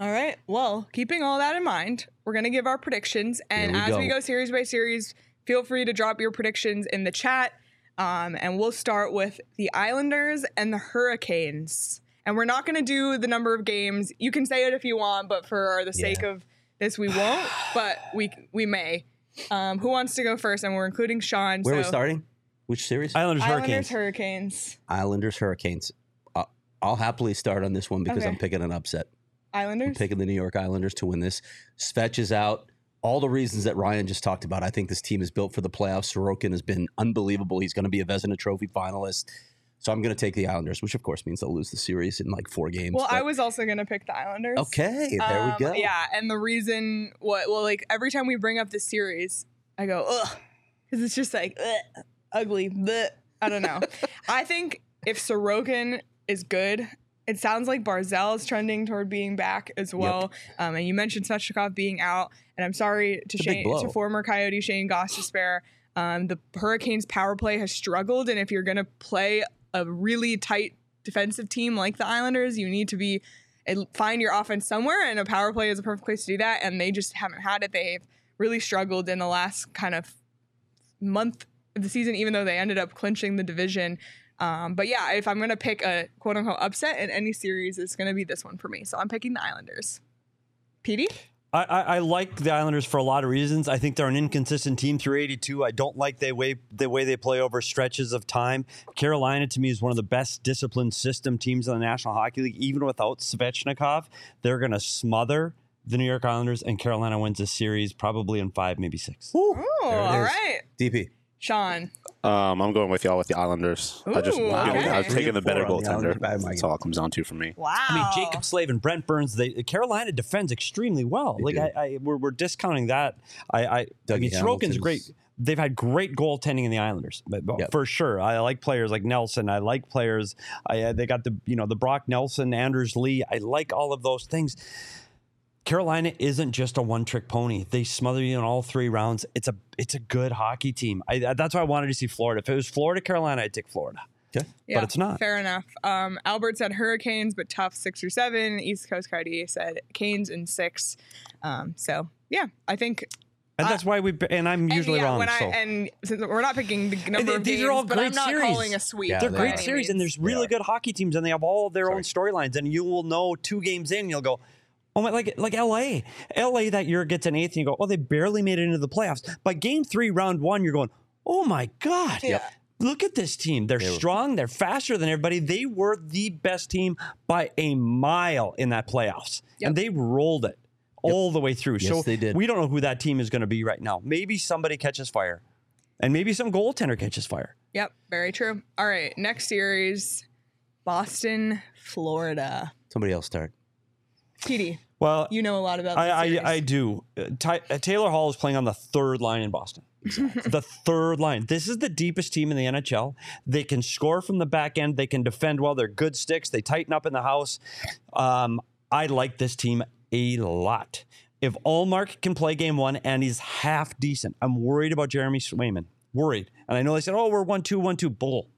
All right. Well, keeping all that in mind, we're going to give our predictions. And we as we go. go series by series, feel free to drop your predictions in the chat. Um, and we'll start with the Islanders and the Hurricanes. And we're not going to do the number of games. You can say it if you want, but for the sake of this, we won't. But we we may. Um, who wants to go first? And we're including Sean. Where are we starting? Which series? Islanders, Islanders, Hurricanes. Hurricanes. Islanders, Hurricanes. Uh, I'll happily start on this one because Okay. I'm picking an upset. I'm Islanders. picking the New York Islanders to win this. Svetch is out. All the reasons that Ryan just talked about. I think this team is built for the playoffs. Sorokin has been unbelievable. He's going to be a Vezina Trophy finalist. So I'm going to take the Islanders, which of course means they'll lose the series in like four games. Well, I was also going to pick the Islanders. okay. There Um, we go. Yeah, and the reason what well, like every time we bring up the series, I go ugh, because it's just like ugh, ugly. Bleh. I don't know. I think if Sorokin is good, it sounds like Barzal is trending toward being back as well. Um, and you mentioned Svechnikov being out, and I'm sorry to It's Shayne, to former Coyote Shayne Gostisbehere. Um, the Hurricanes power play has struggled, and if you're gonna play a really tight defensive team like the Islanders, you need to be find your offense somewhere, and a power play is a perfect place to do that. And they just haven't had it. They've really struggled in the last kind of month of the season, even though they ended up clinching the division. Um, but yeah, if I'm gonna pick a quote unquote upset in any series, it's gonna be this one for me. So I'm picking the Islanders. Petey? I, I, I like the Islanders for a lot of reasons. I think they're an inconsistent team through 82. I don't like the way the way they play over stretches of time. Carolina to me is one of the best disciplined system teams in the National Hockey League. Even without Svechnikov, they're going to smother the New York Islanders, and Carolina wins this series probably in five, maybe six. Oh, There all is. right. DP. Sean. Um, I'm going with y'all with the Islanders. I just Ooh, I'm okay. taking the better Three or four on the goaltender. Islanders. Bad That's all it comes down to for me. Wow. I mean, Jaccob Slavin and Brent Burns. They Carolina defends extremely well. They like. I, I we're, we're discounting that. I I, I mean, Sorokin's Hamilton's- great. They've had great goaltending in the Islanders, but, but Yep. for sure. I like players like Nelson. I like players. I uh, they got the you know the Brock Nelson, Anders Lee. I like all of those things. Carolina isn't just a one-trick pony. They smother you in all three rounds. It's a it's a good hockey team. I, that's why I wanted to see Florida. If it was Florida Carolina, I'd take Florida. Okay. Yeah, it's not. Fair enough. Um, Albert said Hurricanes, but tough six or seven. East Coast Coyote said Canes and six. Um, so yeah, I think. And Uh, that's why we. And I'm and usually yeah, wrong. When I, so. and since we're not picking the number they- of these games, are all but I'm great not series. calling a sweep. Yeah, They're great are. series, and there's really are. good hockey teams, and they have all of their own storylines. And you will know two games in, you'll go, "Oh my!" Like like L.A. L.A. that year gets an eighth, and you go, "Oh, they barely made it into the playoffs." By game three, round one, you're going, "Oh my god!" Yeah. Look at this team. They're They were- strong. They're faster than everybody. They were the best team by a mile in that playoffs, Yep. and they rolled it all the way through. Yes, so they did. we don't know who that team is going to be right now. Maybe somebody catches fire, and maybe some goaltender catches fire. Yep, very true. All right, next series, Boston, Florida. Somebody else start. PD, Well, you know a lot about I. I, I do. Uh, Ty, uh, Taylor Hall is playing on the third line in Boston. the third line. This is the deepest team in the NHL. They can score from the back end. They can defend well. They're good sticks. They tighten up in the house. Um, I like this team a lot. If Ullmark can play game one and he's half decent, I'm worried about Jeremy Swayman. Worried. And I know they said, oh, we're 1 2 1 2. Bull.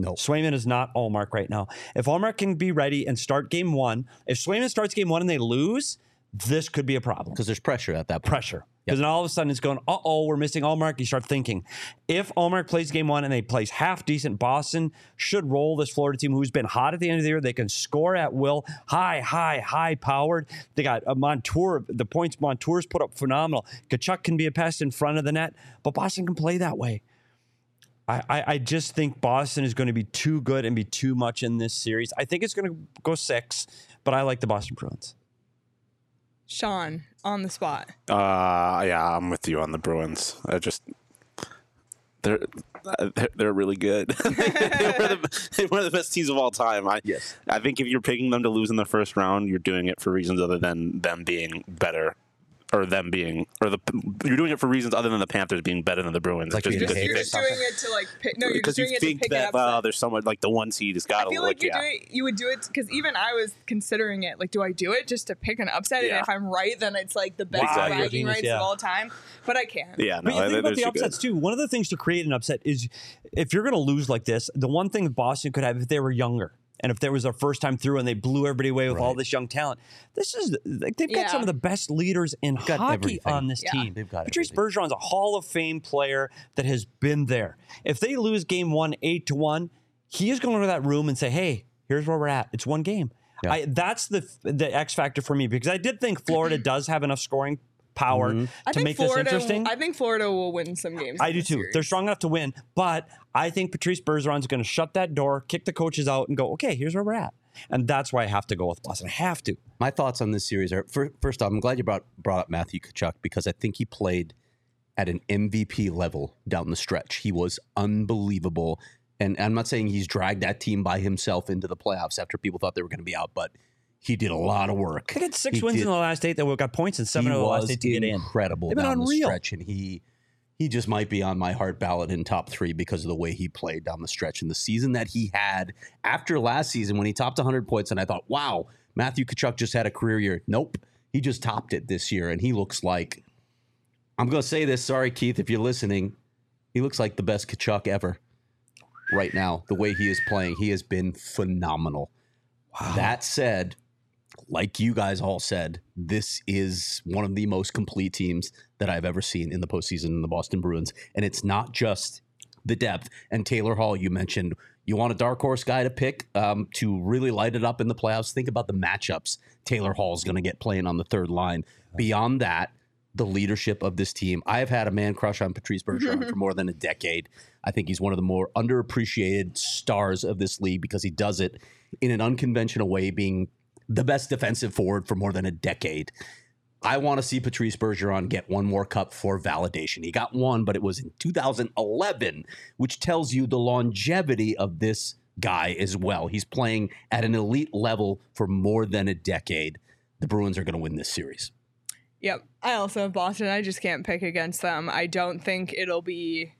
No. Swayman is not Ullmark right now. If Ullmark can be ready and start game one, if Swayman starts game one and they lose, this could be a problem. Because there's pressure at that point. Pressure. Because then all of a sudden it's going, uh oh, we're missing Ullmark. You start thinking. If Ullmark plays game one and they plays half decent, Boston should roll this Florida team who's been hot at the end of the year. They can score at will, high, high, high powered. They got a Montour. The points Montour's put up phenomenal. Tkachuk can be a pest in front of the net, but Boston can play that way. I, I, I just think Boston is going to be too good and be too much in this series. I think it's going to go six, but I like the Boston Bruins. Sean, on the spot. Uh, yeah, I'm with you on the Bruins. I just They're uh, they're, they're really good. they're, the, they're one of the best teams of all time. I Yes. I think if you're picking them to lose in the first round, you're doing it for reasons other than them being better. Or them being, or the you're doing it for reasons other than the Panthers being better than the Bruins. Like Just being Just, because you're just doing it to like pick, no, you're because just you doing it to think pick that it up. uh, there's someone like the one seed has got I to feel look. like you yeah. do it. You would do it because even I was considering it. Like, do I do it just to pick an upset? Yeah. And if I'm right, then it's like the best Wow, bragging genius, rights yeah. of all time. But I can't. Yeah, no, But you think about the upsets good. too. One of the things to create an upset is if you're going to lose like this, the one thing Boston could have if they were younger and if there was their first time through and they blew everybody away with all this young talent. This is like they've got Yeah. some of the best leaders in got hockey everything. on this Yeah. team. They've got Patrice everything. Bergeron's a Hall of Fame player that has been there. If they lose game one eight to one, he is going to that room and say, "Hey, here's where we're at. It's one game." Yeah. I, that's the the X factor for me because I did think Florida does have enough scoring power Mhm. To make Florida. this interesting. I think Florida will win some games. I do too. series. They're strong enough to win, but I think Patrice Bergeron's going to shut that door, kick the coaches out, and go, okay, here's where we're at. And that's why I have to go with Boston. I have to. My thoughts on this series are fir- first off, I'm glad you brought brought up Matthew Tkachuk because I think he played at an MVP level down the stretch. He was unbelievable. And I'm not saying he's dragged that team by himself into the playoffs after people thought they were going to be out, but he did a lot of work. They got six He wins did- in the last eight that we got points and seven he of the last eight to get in. incredible They've been the unreal. stretch, and he he just might be on my Hart ballot in top three because of the way he played down the stretch and the season that he had after last season when he topped 100 points. And I thought, wow, Matthew Tkachuk just had a career year. Nope, he just topped it this year, and he looks like. I'm going to say this. Sorry, Keith, if you're listening. He looks like the best Tkachuk ever right now. The way he is playing, he has been phenomenal. Wow. That said, like you guys all said, this is one of the most complete teams that I've ever seen in the postseason in the Boston Bruins. And it's not just the depth. And Taylor Hall, you mentioned you want a dark horse guy to pick um, to really light it up in the playoffs. Think about the matchups Taylor Hall is going to get playing on the third line. Beyond that, the leadership of this team. I have had a man crush on Patrice Bergeron for more than a decade. I think he's one of the more underappreciated stars of this league because he does it in an unconventional way, being the best defensive forward for more than a decade. I want to see Patrice Bergeron get one more cup for validation. He got one, but it was in 2011, which tells you the longevity of this guy as well. He's playing at an elite level for more than a decade. The Bruins are going to win this series. Yep. I also have Boston. I just can't pick against them. I don't think it'll be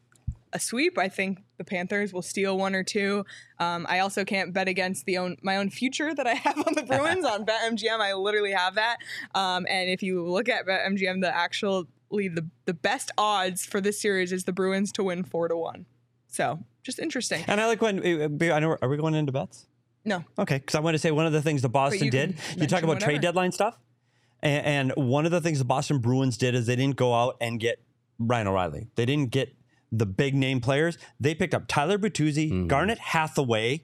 a sweep. I think the Panthers will steal one or two. Um, I also can't bet against the own my own future that I have on the Bruins on BetMGM. I literally have that. Um, and if you look at BetMGM, the actually the the best odds for this series is the Bruins to win four to one. So just interesting. And I like when, uh, I know, are we going into bets? No. Okay, because I want to say one of the things the Boston you did, you talk about trade deadline stuff, and, and one of the things the Boston Bruins did is they didn't go out and get Ryan O'Reilly. They didn't get the big name players. They picked up Tyler Bertuzzi, Garnet Hathaway,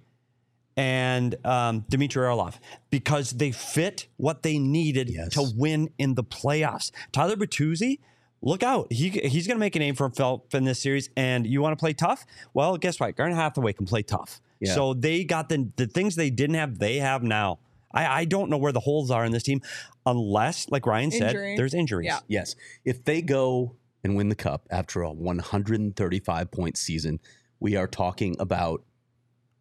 and um, Dmitry Orlov because they fit what they needed Yes. to win in the playoffs. Tyler Bertuzzi, look out. He, he's going to make a name for himself in this series. And you want to play tough? Well, guess what? Garnet Hathaway can play tough. Yeah. So they got the, the things they didn't have, they have now. I, I don't know where the holes are in this team unless, like Ryan Injury. said, there's injuries. Yeah. Yes. If they go and win the cup after a 135 point season, we are talking about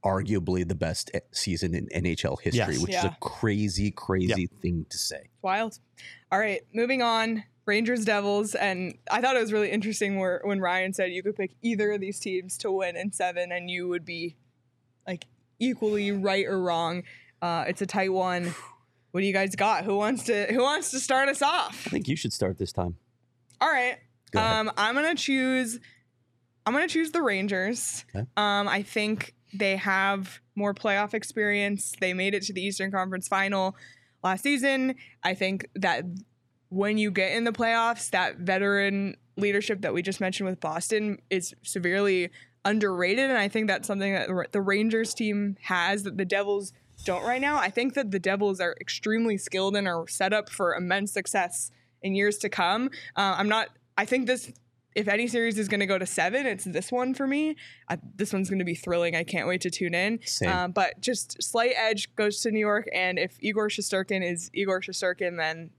arguably the best e- season in NHL history, Yes. which is a crazy, crazy thing to say. Wild. All right, moving on. Rangers Devils, and I thought it was really interesting where when Ryan said you could pick either of these teams to win in seven, and you would be like equally right or wrong. Uh, it's a tight one. What do you guys got? Who wants to Who wants to start us off? I think you should start this time. All right. Go ahead. Um, I'm gonna choose. I'm gonna choose the Rangers. Okay. Um, I think they have more playoff experience. They made it to the Eastern Conference Final last season. I think that when you get in the playoffs, that veteran leadership that we just mentioned with Boston is severely underrated, and I think that's something that the- Rangers team has that the Devils don't right now. I think that the Devils are extremely skilled and are set up for immense success in years to come. Uh, I'm not. I think this. If any series is going to go to seven, it's this one for me. I, this one's going to be thrilling. I can't wait to tune in. Same. Um, but just slight edge goes to New York, and if Igor Shesterkin is Igor Shesterkin, then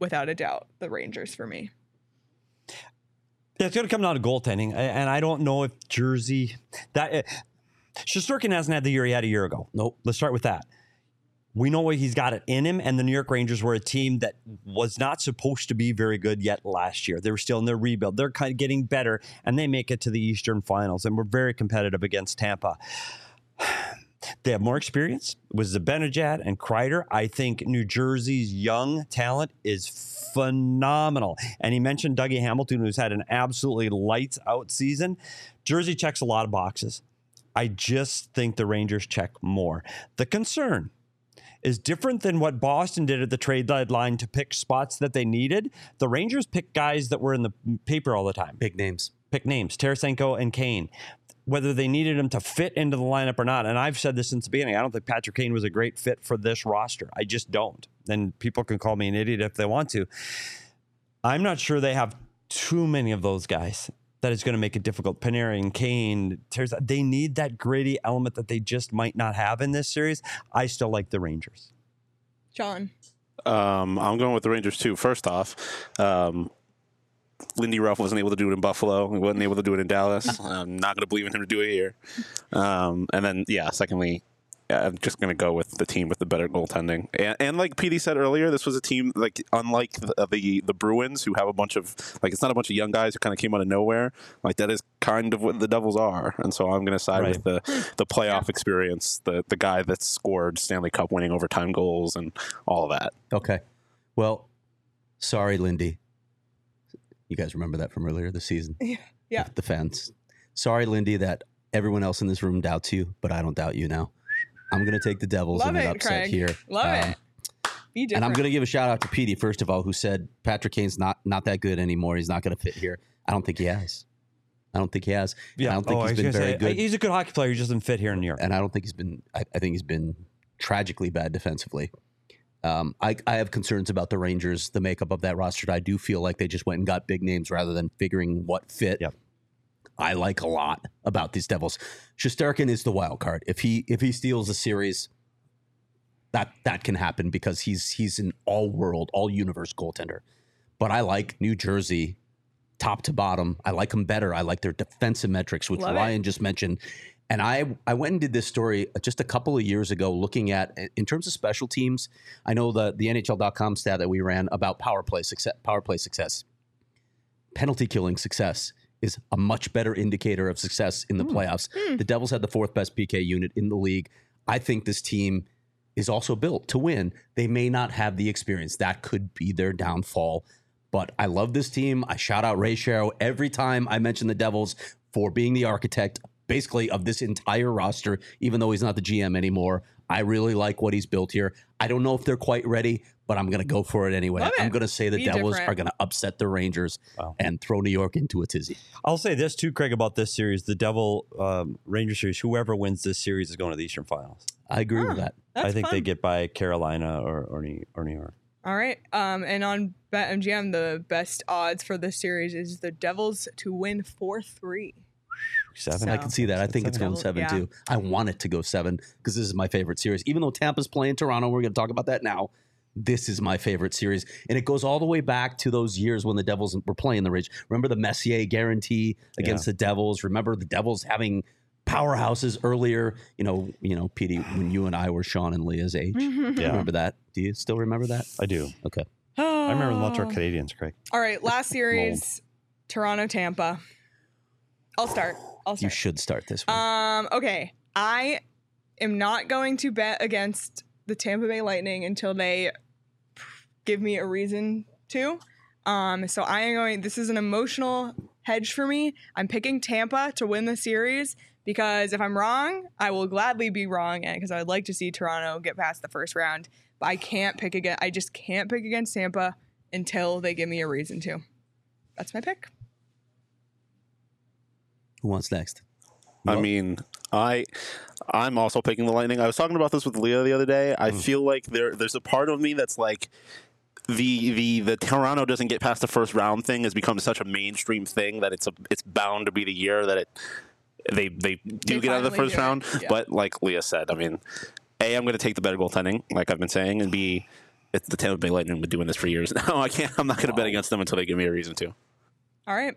without a doubt the Rangers for me. Yeah, it's going to come down to goaltending, and I don't know if Jersey that uh, Shesterkin hasn't had the year he had a year ago. Nope. Let's start with that. We know he's got it in him, and the New York Rangers were a team that was not supposed to be very good yet last year. They were still in their rebuild. They're kind of getting better, and they make it to the Eastern Finals, and we're very competitive against Tampa. They have more experience with Zibanejad and Kreider. I think New Jersey's young talent is phenomenal. And he mentioned Dougie Hamilton, who's had an absolutely lights out season. Jersey checks a lot of boxes. I just think the Rangers check more. The concern is different than what Boston did at the trade deadline to pick spots that they needed. The Rangers picked guys that were in the paper all the time Big names. pick names Tarasenko and Kane, whether they needed him to fit into the lineup or not. And I've said this since the beginning. I don't think Patrick Kane was a great fit for this roster. I just don't. And people can call me an idiot if they want to. I'm not sure they have too many of those guys. That is going to make it difficult. Panarin, Kane, Teres- they need that gritty element that they just might not have in this series. I still like the Rangers. John. Um, I'm going with the Rangers too. First off, um, Lindy Ruff wasn't able to do it in Buffalo. He wasn't able to do it in Dallas. I'm not going to believe in him to do it here. Um, and then, yeah, secondly, I'm just going to go with the team with the better goaltending. And, and like PD said earlier, this was a team like unlike the, uh, the the Bruins, who have a bunch of like it's not a bunch of young guys who kind of came out of nowhere. Like that is kind of what the Devils are. And so I'm going to side with the the playoff experience, the the guy that scored Stanley Cup winning overtime goals and all of that. Okay. Well, sorry, Lindy. You guys remember that from earlier this season? Yeah. The fans. Sorry, Lindy, that everyone else in this room doubts you, but I don't doubt you now. I'm going to take the Devils Love in an it, upset Craig. here. Love Um, it. Be different. And I'm going to give a shout out to Petey, first of all, who said Patrick Kane's not not that good anymore. He's not going to fit here. I don't think he has. I don't think he has. And I don't think Oh, I he's was been very say, good. He's a good hockey player. He just doesn't fit here in New York. and I don't think he's been. I, I think he's been tragically bad defensively. Um, I, I have concerns about the Rangers, the makeup of that roster. I do feel like they just went and got big names rather than figuring what fit. Yep. I like a lot about these Devils. Shesterkin is the wild card. If he if he steals a series, that that can happen because he's he's an all world, all universe goaltender. But I like New Jersey top to bottom. I like them better. I like their defensive metrics, which Love it. Ryan just mentioned. And I I went and did this story just a couple of years ago, looking at in terms of special teams. I know the the NHL.com stat that we ran about power play success. Power play success, penalty killing success is a much better indicator of success in the hmm. playoffs. Hmm. The Devils had the fourth best PK unit in the league. I think this team is also built to win. They may not have the experience. That could be their downfall. But I love this team. I shout out Ray Shero every time I mention the Devils for being the architect, basically, of this entire roster, even though he's not the GM anymore. I really like what he's built here. I don't know if they're quite ready, but I'm going to go for it anyway. Love. I'm going to say the Be Devils different. are going to upset the Rangers Wow. and throw New York into a tizzy. I'll say this too, Craig, about this series: the Devil um, Ranger series. Whoever wins this series is going to the Eastern Finals. I agree with that. That's I think they get by Carolina or or New, or New York. All right. Um, and on BetMGM, the best odds for this series is the Devils to win 4 3. Seven. I can see that. I think it's going Devil- seven yeah. too. I want it to go seven because this is my favorite series. Even though Tampa's playing Toronto, we're going to talk about that now. This is my favorite series, and it goes all the way back to those years when the Devils were playing the Ridge. Remember the Messier guarantee against the Devils? Remember the Devils having powerhouses earlier? You know, you know, Petey, when you and I were Sean and Leah's age. Yeah. Remember that? Do you still remember that? I do. Okay. I remember the Montreal Canadiens, Craig. All right. Last series Toronto Tampa. I'll start. I'll start. You should start this one. Um, okay. I am not going to bet against the Tampa Bay Lightning until they give me a reason to. Um, so I am going this is an emotional hedge for me. I'm picking Tampa to win the series because if I'm wrong, I will gladly be wrong and because I would like to see Toronto get past the first round. But I can't pick again I just can't pick against Tampa until they give me a reason to. That's my pick. Who wants next? I mean, I I'm also picking the Lightning. I was talking about this with Leah the other day. I feel like there there's a part of me that's like the the the Toronto doesn't get past the first round thing has become such a mainstream thing that it's a it's bound to be the year that it they they do They get out of the first round. Yeah. But like Leah said, I mean, a I'm going to take the better goaltending, like I've been saying, and b it's the Tampa Bay Lightning. Been doing this for years now. I can't. I'm not going to bet against them until they give me a reason to. All right.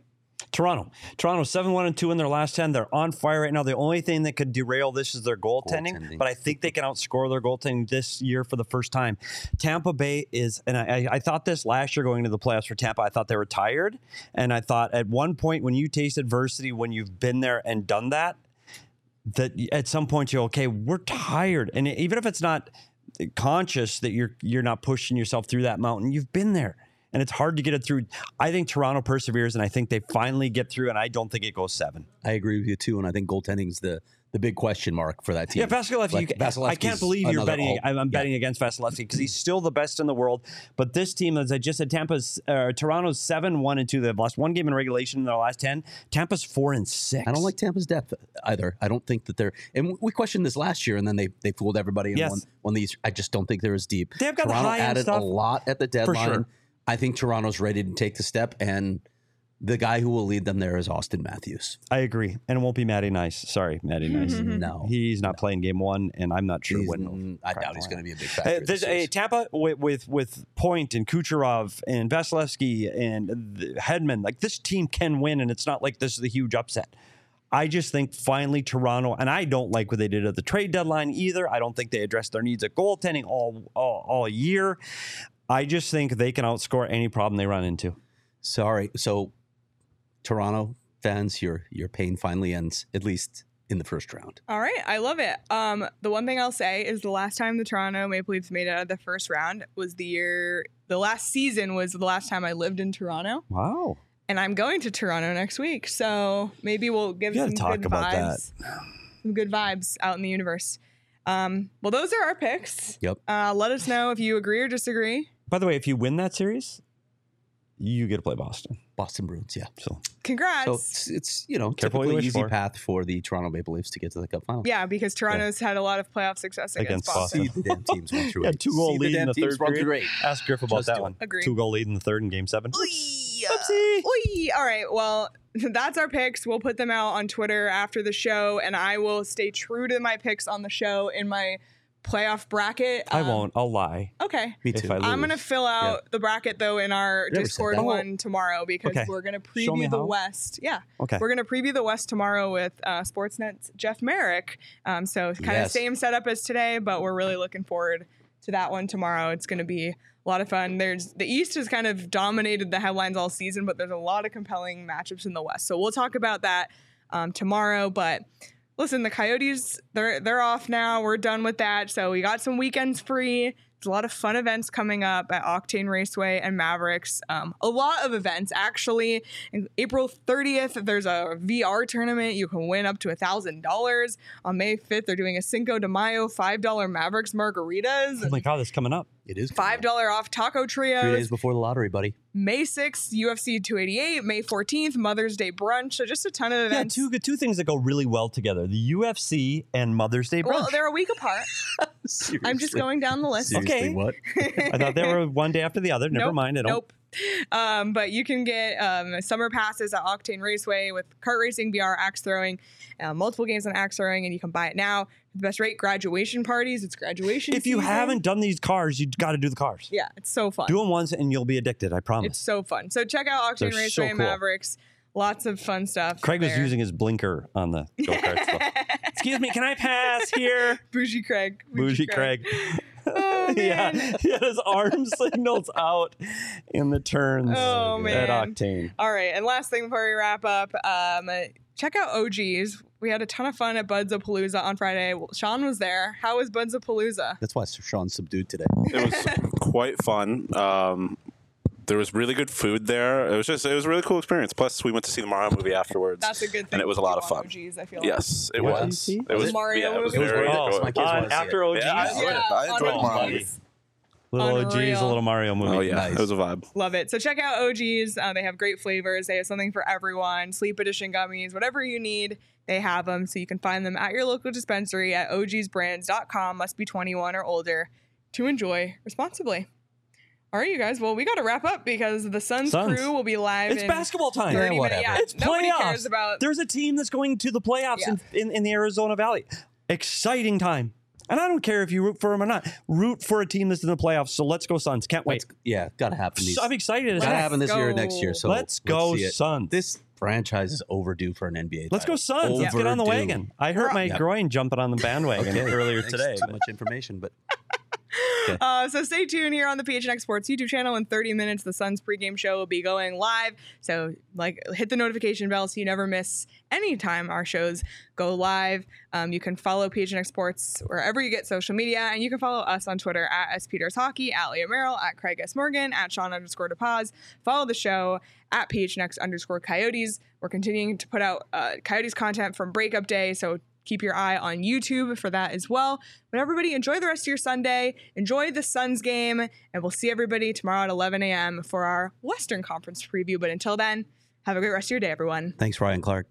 Toronto. Toronto seven one and two in their last ten. They're on fire right now. The only thing that could derail this is their goaltending, Goaltending. but I think they can outscore their goaltending this year for the first time. Tampa Bay is, and I, I- I thought this last year going into the playoffs for Tampa. I thought they were tired, and I thought at one point when you taste adversity, when you've been there and done that, that at some point you're okay. We're tired, and even if it's not conscious that you're you're not pushing yourself through that mountain, you've been there. And it's hard to get it through. I think Toronto perseveres, and I think they finally get through. And I don't think it goes seven. I agree with you too, and I think goaltending's the the big question mark for that team. Yeah, Vasilevsky. Like, I can't believe you're betting. all- I'm, yeah. betting against Vasilevsky because he's still the best in the world. But this team, as I just said, Tampa's uh, Toronto's seven one and two. They've lost one game in regulation in their last ten. Tampa's four and six. I don't like Tampa's depth either. I don't think that they're and we questioned this last year, and then they they fooled everybody and Yes. won, won these. I just don't think they're as deep. They've got the high-end added stuff. a lot at the deadline. For sure. I think Toronto's ready to take the step, and the guy who will lead them there is Auston Matthews. I agree, and it won't be Matty Nice. Sorry, Matty Nice. No, He's not playing game one, and I'm not sure He's- when. I doubt he's going to be a big Uh, factor. there's a series. Tampa with, with with Point and Kucherov and Vasilevsky and the Hedman. Like this team can win, and it's not like this is a huge upset. I just think finally Toronto, and I don't like what they did at the trade deadline either. I don't think they addressed their needs at goaltending all all, all year. I just think they can outscore any problem they run into. Sorry. So, Toronto fans, your your pain finally ends, at least in the first round. All right, I love it. Um, the one thing I'll say is the last time the Toronto Maple Leafs made it out of the first round was the year. The last season was the last time I lived in Toronto, Wow. and I'm going to Toronto next week. So maybe we'll give You some talk good about vibes, some good vibes out in the universe. Um, well, those are our picks. Yep. Uh, let us know if you agree or disagree. By the way, if you win that series, you get to play Boston. Boston Bruins, yeah. So Congrats. So it's, it's you know Careful what you typically wish easy for. path for the Toronto Maple Leafs to get to the Cup final. yeah, because Toronto's had a lot of playoff success against, Against Boston. Boston. See the damn teams run through yeah, two goal See lead in the third run period. through. Ask Griff about Just that one. Agree. Two goal lead in the third in game seven. Oy. Oopsie. Oy. All right. Well, that's our picks. We'll put them out on Twitter after the show, and I will stay true to my picks on the show in my playoff bracket. I Um, won't. I'll lie. Okay. Me If too. I I'm gonna fill out the bracket though in our Discord one tomorrow because Okay. we're gonna preview the how. West. Yeah, Okay. we're gonna preview the West tomorrow with uh, Sportsnet's Jeff Marek. Um, so kind of Yes. same setup as today, but we're really looking forward to that one tomorrow. It's gonna be a lot of fun. There's the East has kind of dominated the headlines all season, but there's a lot of compelling matchups in the West. So we'll talk about that um, tomorrow. But listen, the Coyotes they're they're off now. We're done with that. So we got some weekends free. There's a lot of fun events coming up at Octane Raceway and Mavericks. Um, a lot of events actually. April 30th, there's a VR tournament. You can win up to thousand dollars. On May 5th, they're doing a Cinco de Mayo five dollar Mavericks margaritas. Oh my god, that's coming up. It is Five dollar off taco Three trios. days before the lottery, buddy. May 6th, UFC 288. May 14th, Mother's Day brunch. So just a ton of events. Yeah, two two things that go really well together: the UFC and Mother's Day brunch. well, they're a week apart. I'm just going down the list. Seriously, Okay. what? I thought they were one day after the other. Never Nope, mind. I don't. Nope. Um, but you can get um, summer passes at Octane Raceway with kart racing, VR, axe throwing, uh, multiple games on axe throwing, and you can buy it now. The best rate graduation parties. It's graduation. If you season. haven't done these cars, you got to do the cars. yeah, it's so fun. Do them once and you'll be addicted. I promise. It's so fun. So check out Octane They're Raceway so cool. Mavericks. Lots of fun stuff. Craig was there. using his blinker on the go kart stuff. Excuse me, can I pass here? Bougie Craig. Bougie Craig. Oh, yeah, he had his arm signals out in the turns Oh, man. at man. Octane. All right, and last thing before we wrap up, um, check out OGs. We had a ton of fun at Buds of Palooza on Friday. Well, Sean was there. How was Buds of Palooza? That's why Sean's subdued today. It was quite fun. Um, there was really good food there. It was just it was a really cool experience. Plus, we went to see the Mario movie afterwards. That's a good thing. And it was a lot of fun. OGs, I feel like. Yes, it What? was. You It was Mario yeah, it was movie? very. Oh, My kids wanna on see it. after OGs, Yeah, I enjoyed it. I enjoyed the Mario OGs. movie. little OGs, a little Mario movie. Oh yeah, Nice. it was a vibe. Love it. So check out OGs. Uh, they have great flavors. They have something for everyone. Sleep edition gummies, whatever you need, they have them. So you can find them at your local dispensary at ogsbrands.com. Must be 21 or older to enjoy responsibly. All right, you guys. Well, we got to wrap up because the Suns, Suns. crew will be live. It's in basketball time. Yeah, whatever. Yeah, It's nobody playoffs. cares about. There's a team that's going to the playoffs Yeah. in, in, in the Arizona Valley. Exciting time. And I don't care if you root for them or not. Root for a team that's in the playoffs. So let's go Suns. Can't wait. Let's- yeah, gotta happen. These, So I'm excited. as gotta happen this year or next year. So let's go see it. Suns. This franchise is overdue for an NBA. Let's go title. Suns. Let's get on the wagon. I hurt my Yep. groin jumping on the bandwagon Okay. earlier today. Too much information, but Uh, so stay tuned here on the PHNX Sports YouTube channel. In 30 minutes, the Suns pregame show will be going live. So, like, hit the notification bell so you never miss any time our shows go live. Um, you can follow PHNX Sports wherever you get social media, and you can follow us on Twitter at S Peters Hockey, at Leah Merrill, at Craig S Morgan, at Sean underscore DePaz. Follow the show at PHNX underscore Coyotes. We're continuing to put out uh, Coyotes content from Breakup Day, so keep your eye on YouTube for that as well. But everybody, enjoy the rest of your Sunday. Enjoy the Suns game, and we'll see everybody tomorrow at 11 a.m. for our Western Conference preview. But until then, have a great rest of your day, everyone. thanks, Ryan Clark.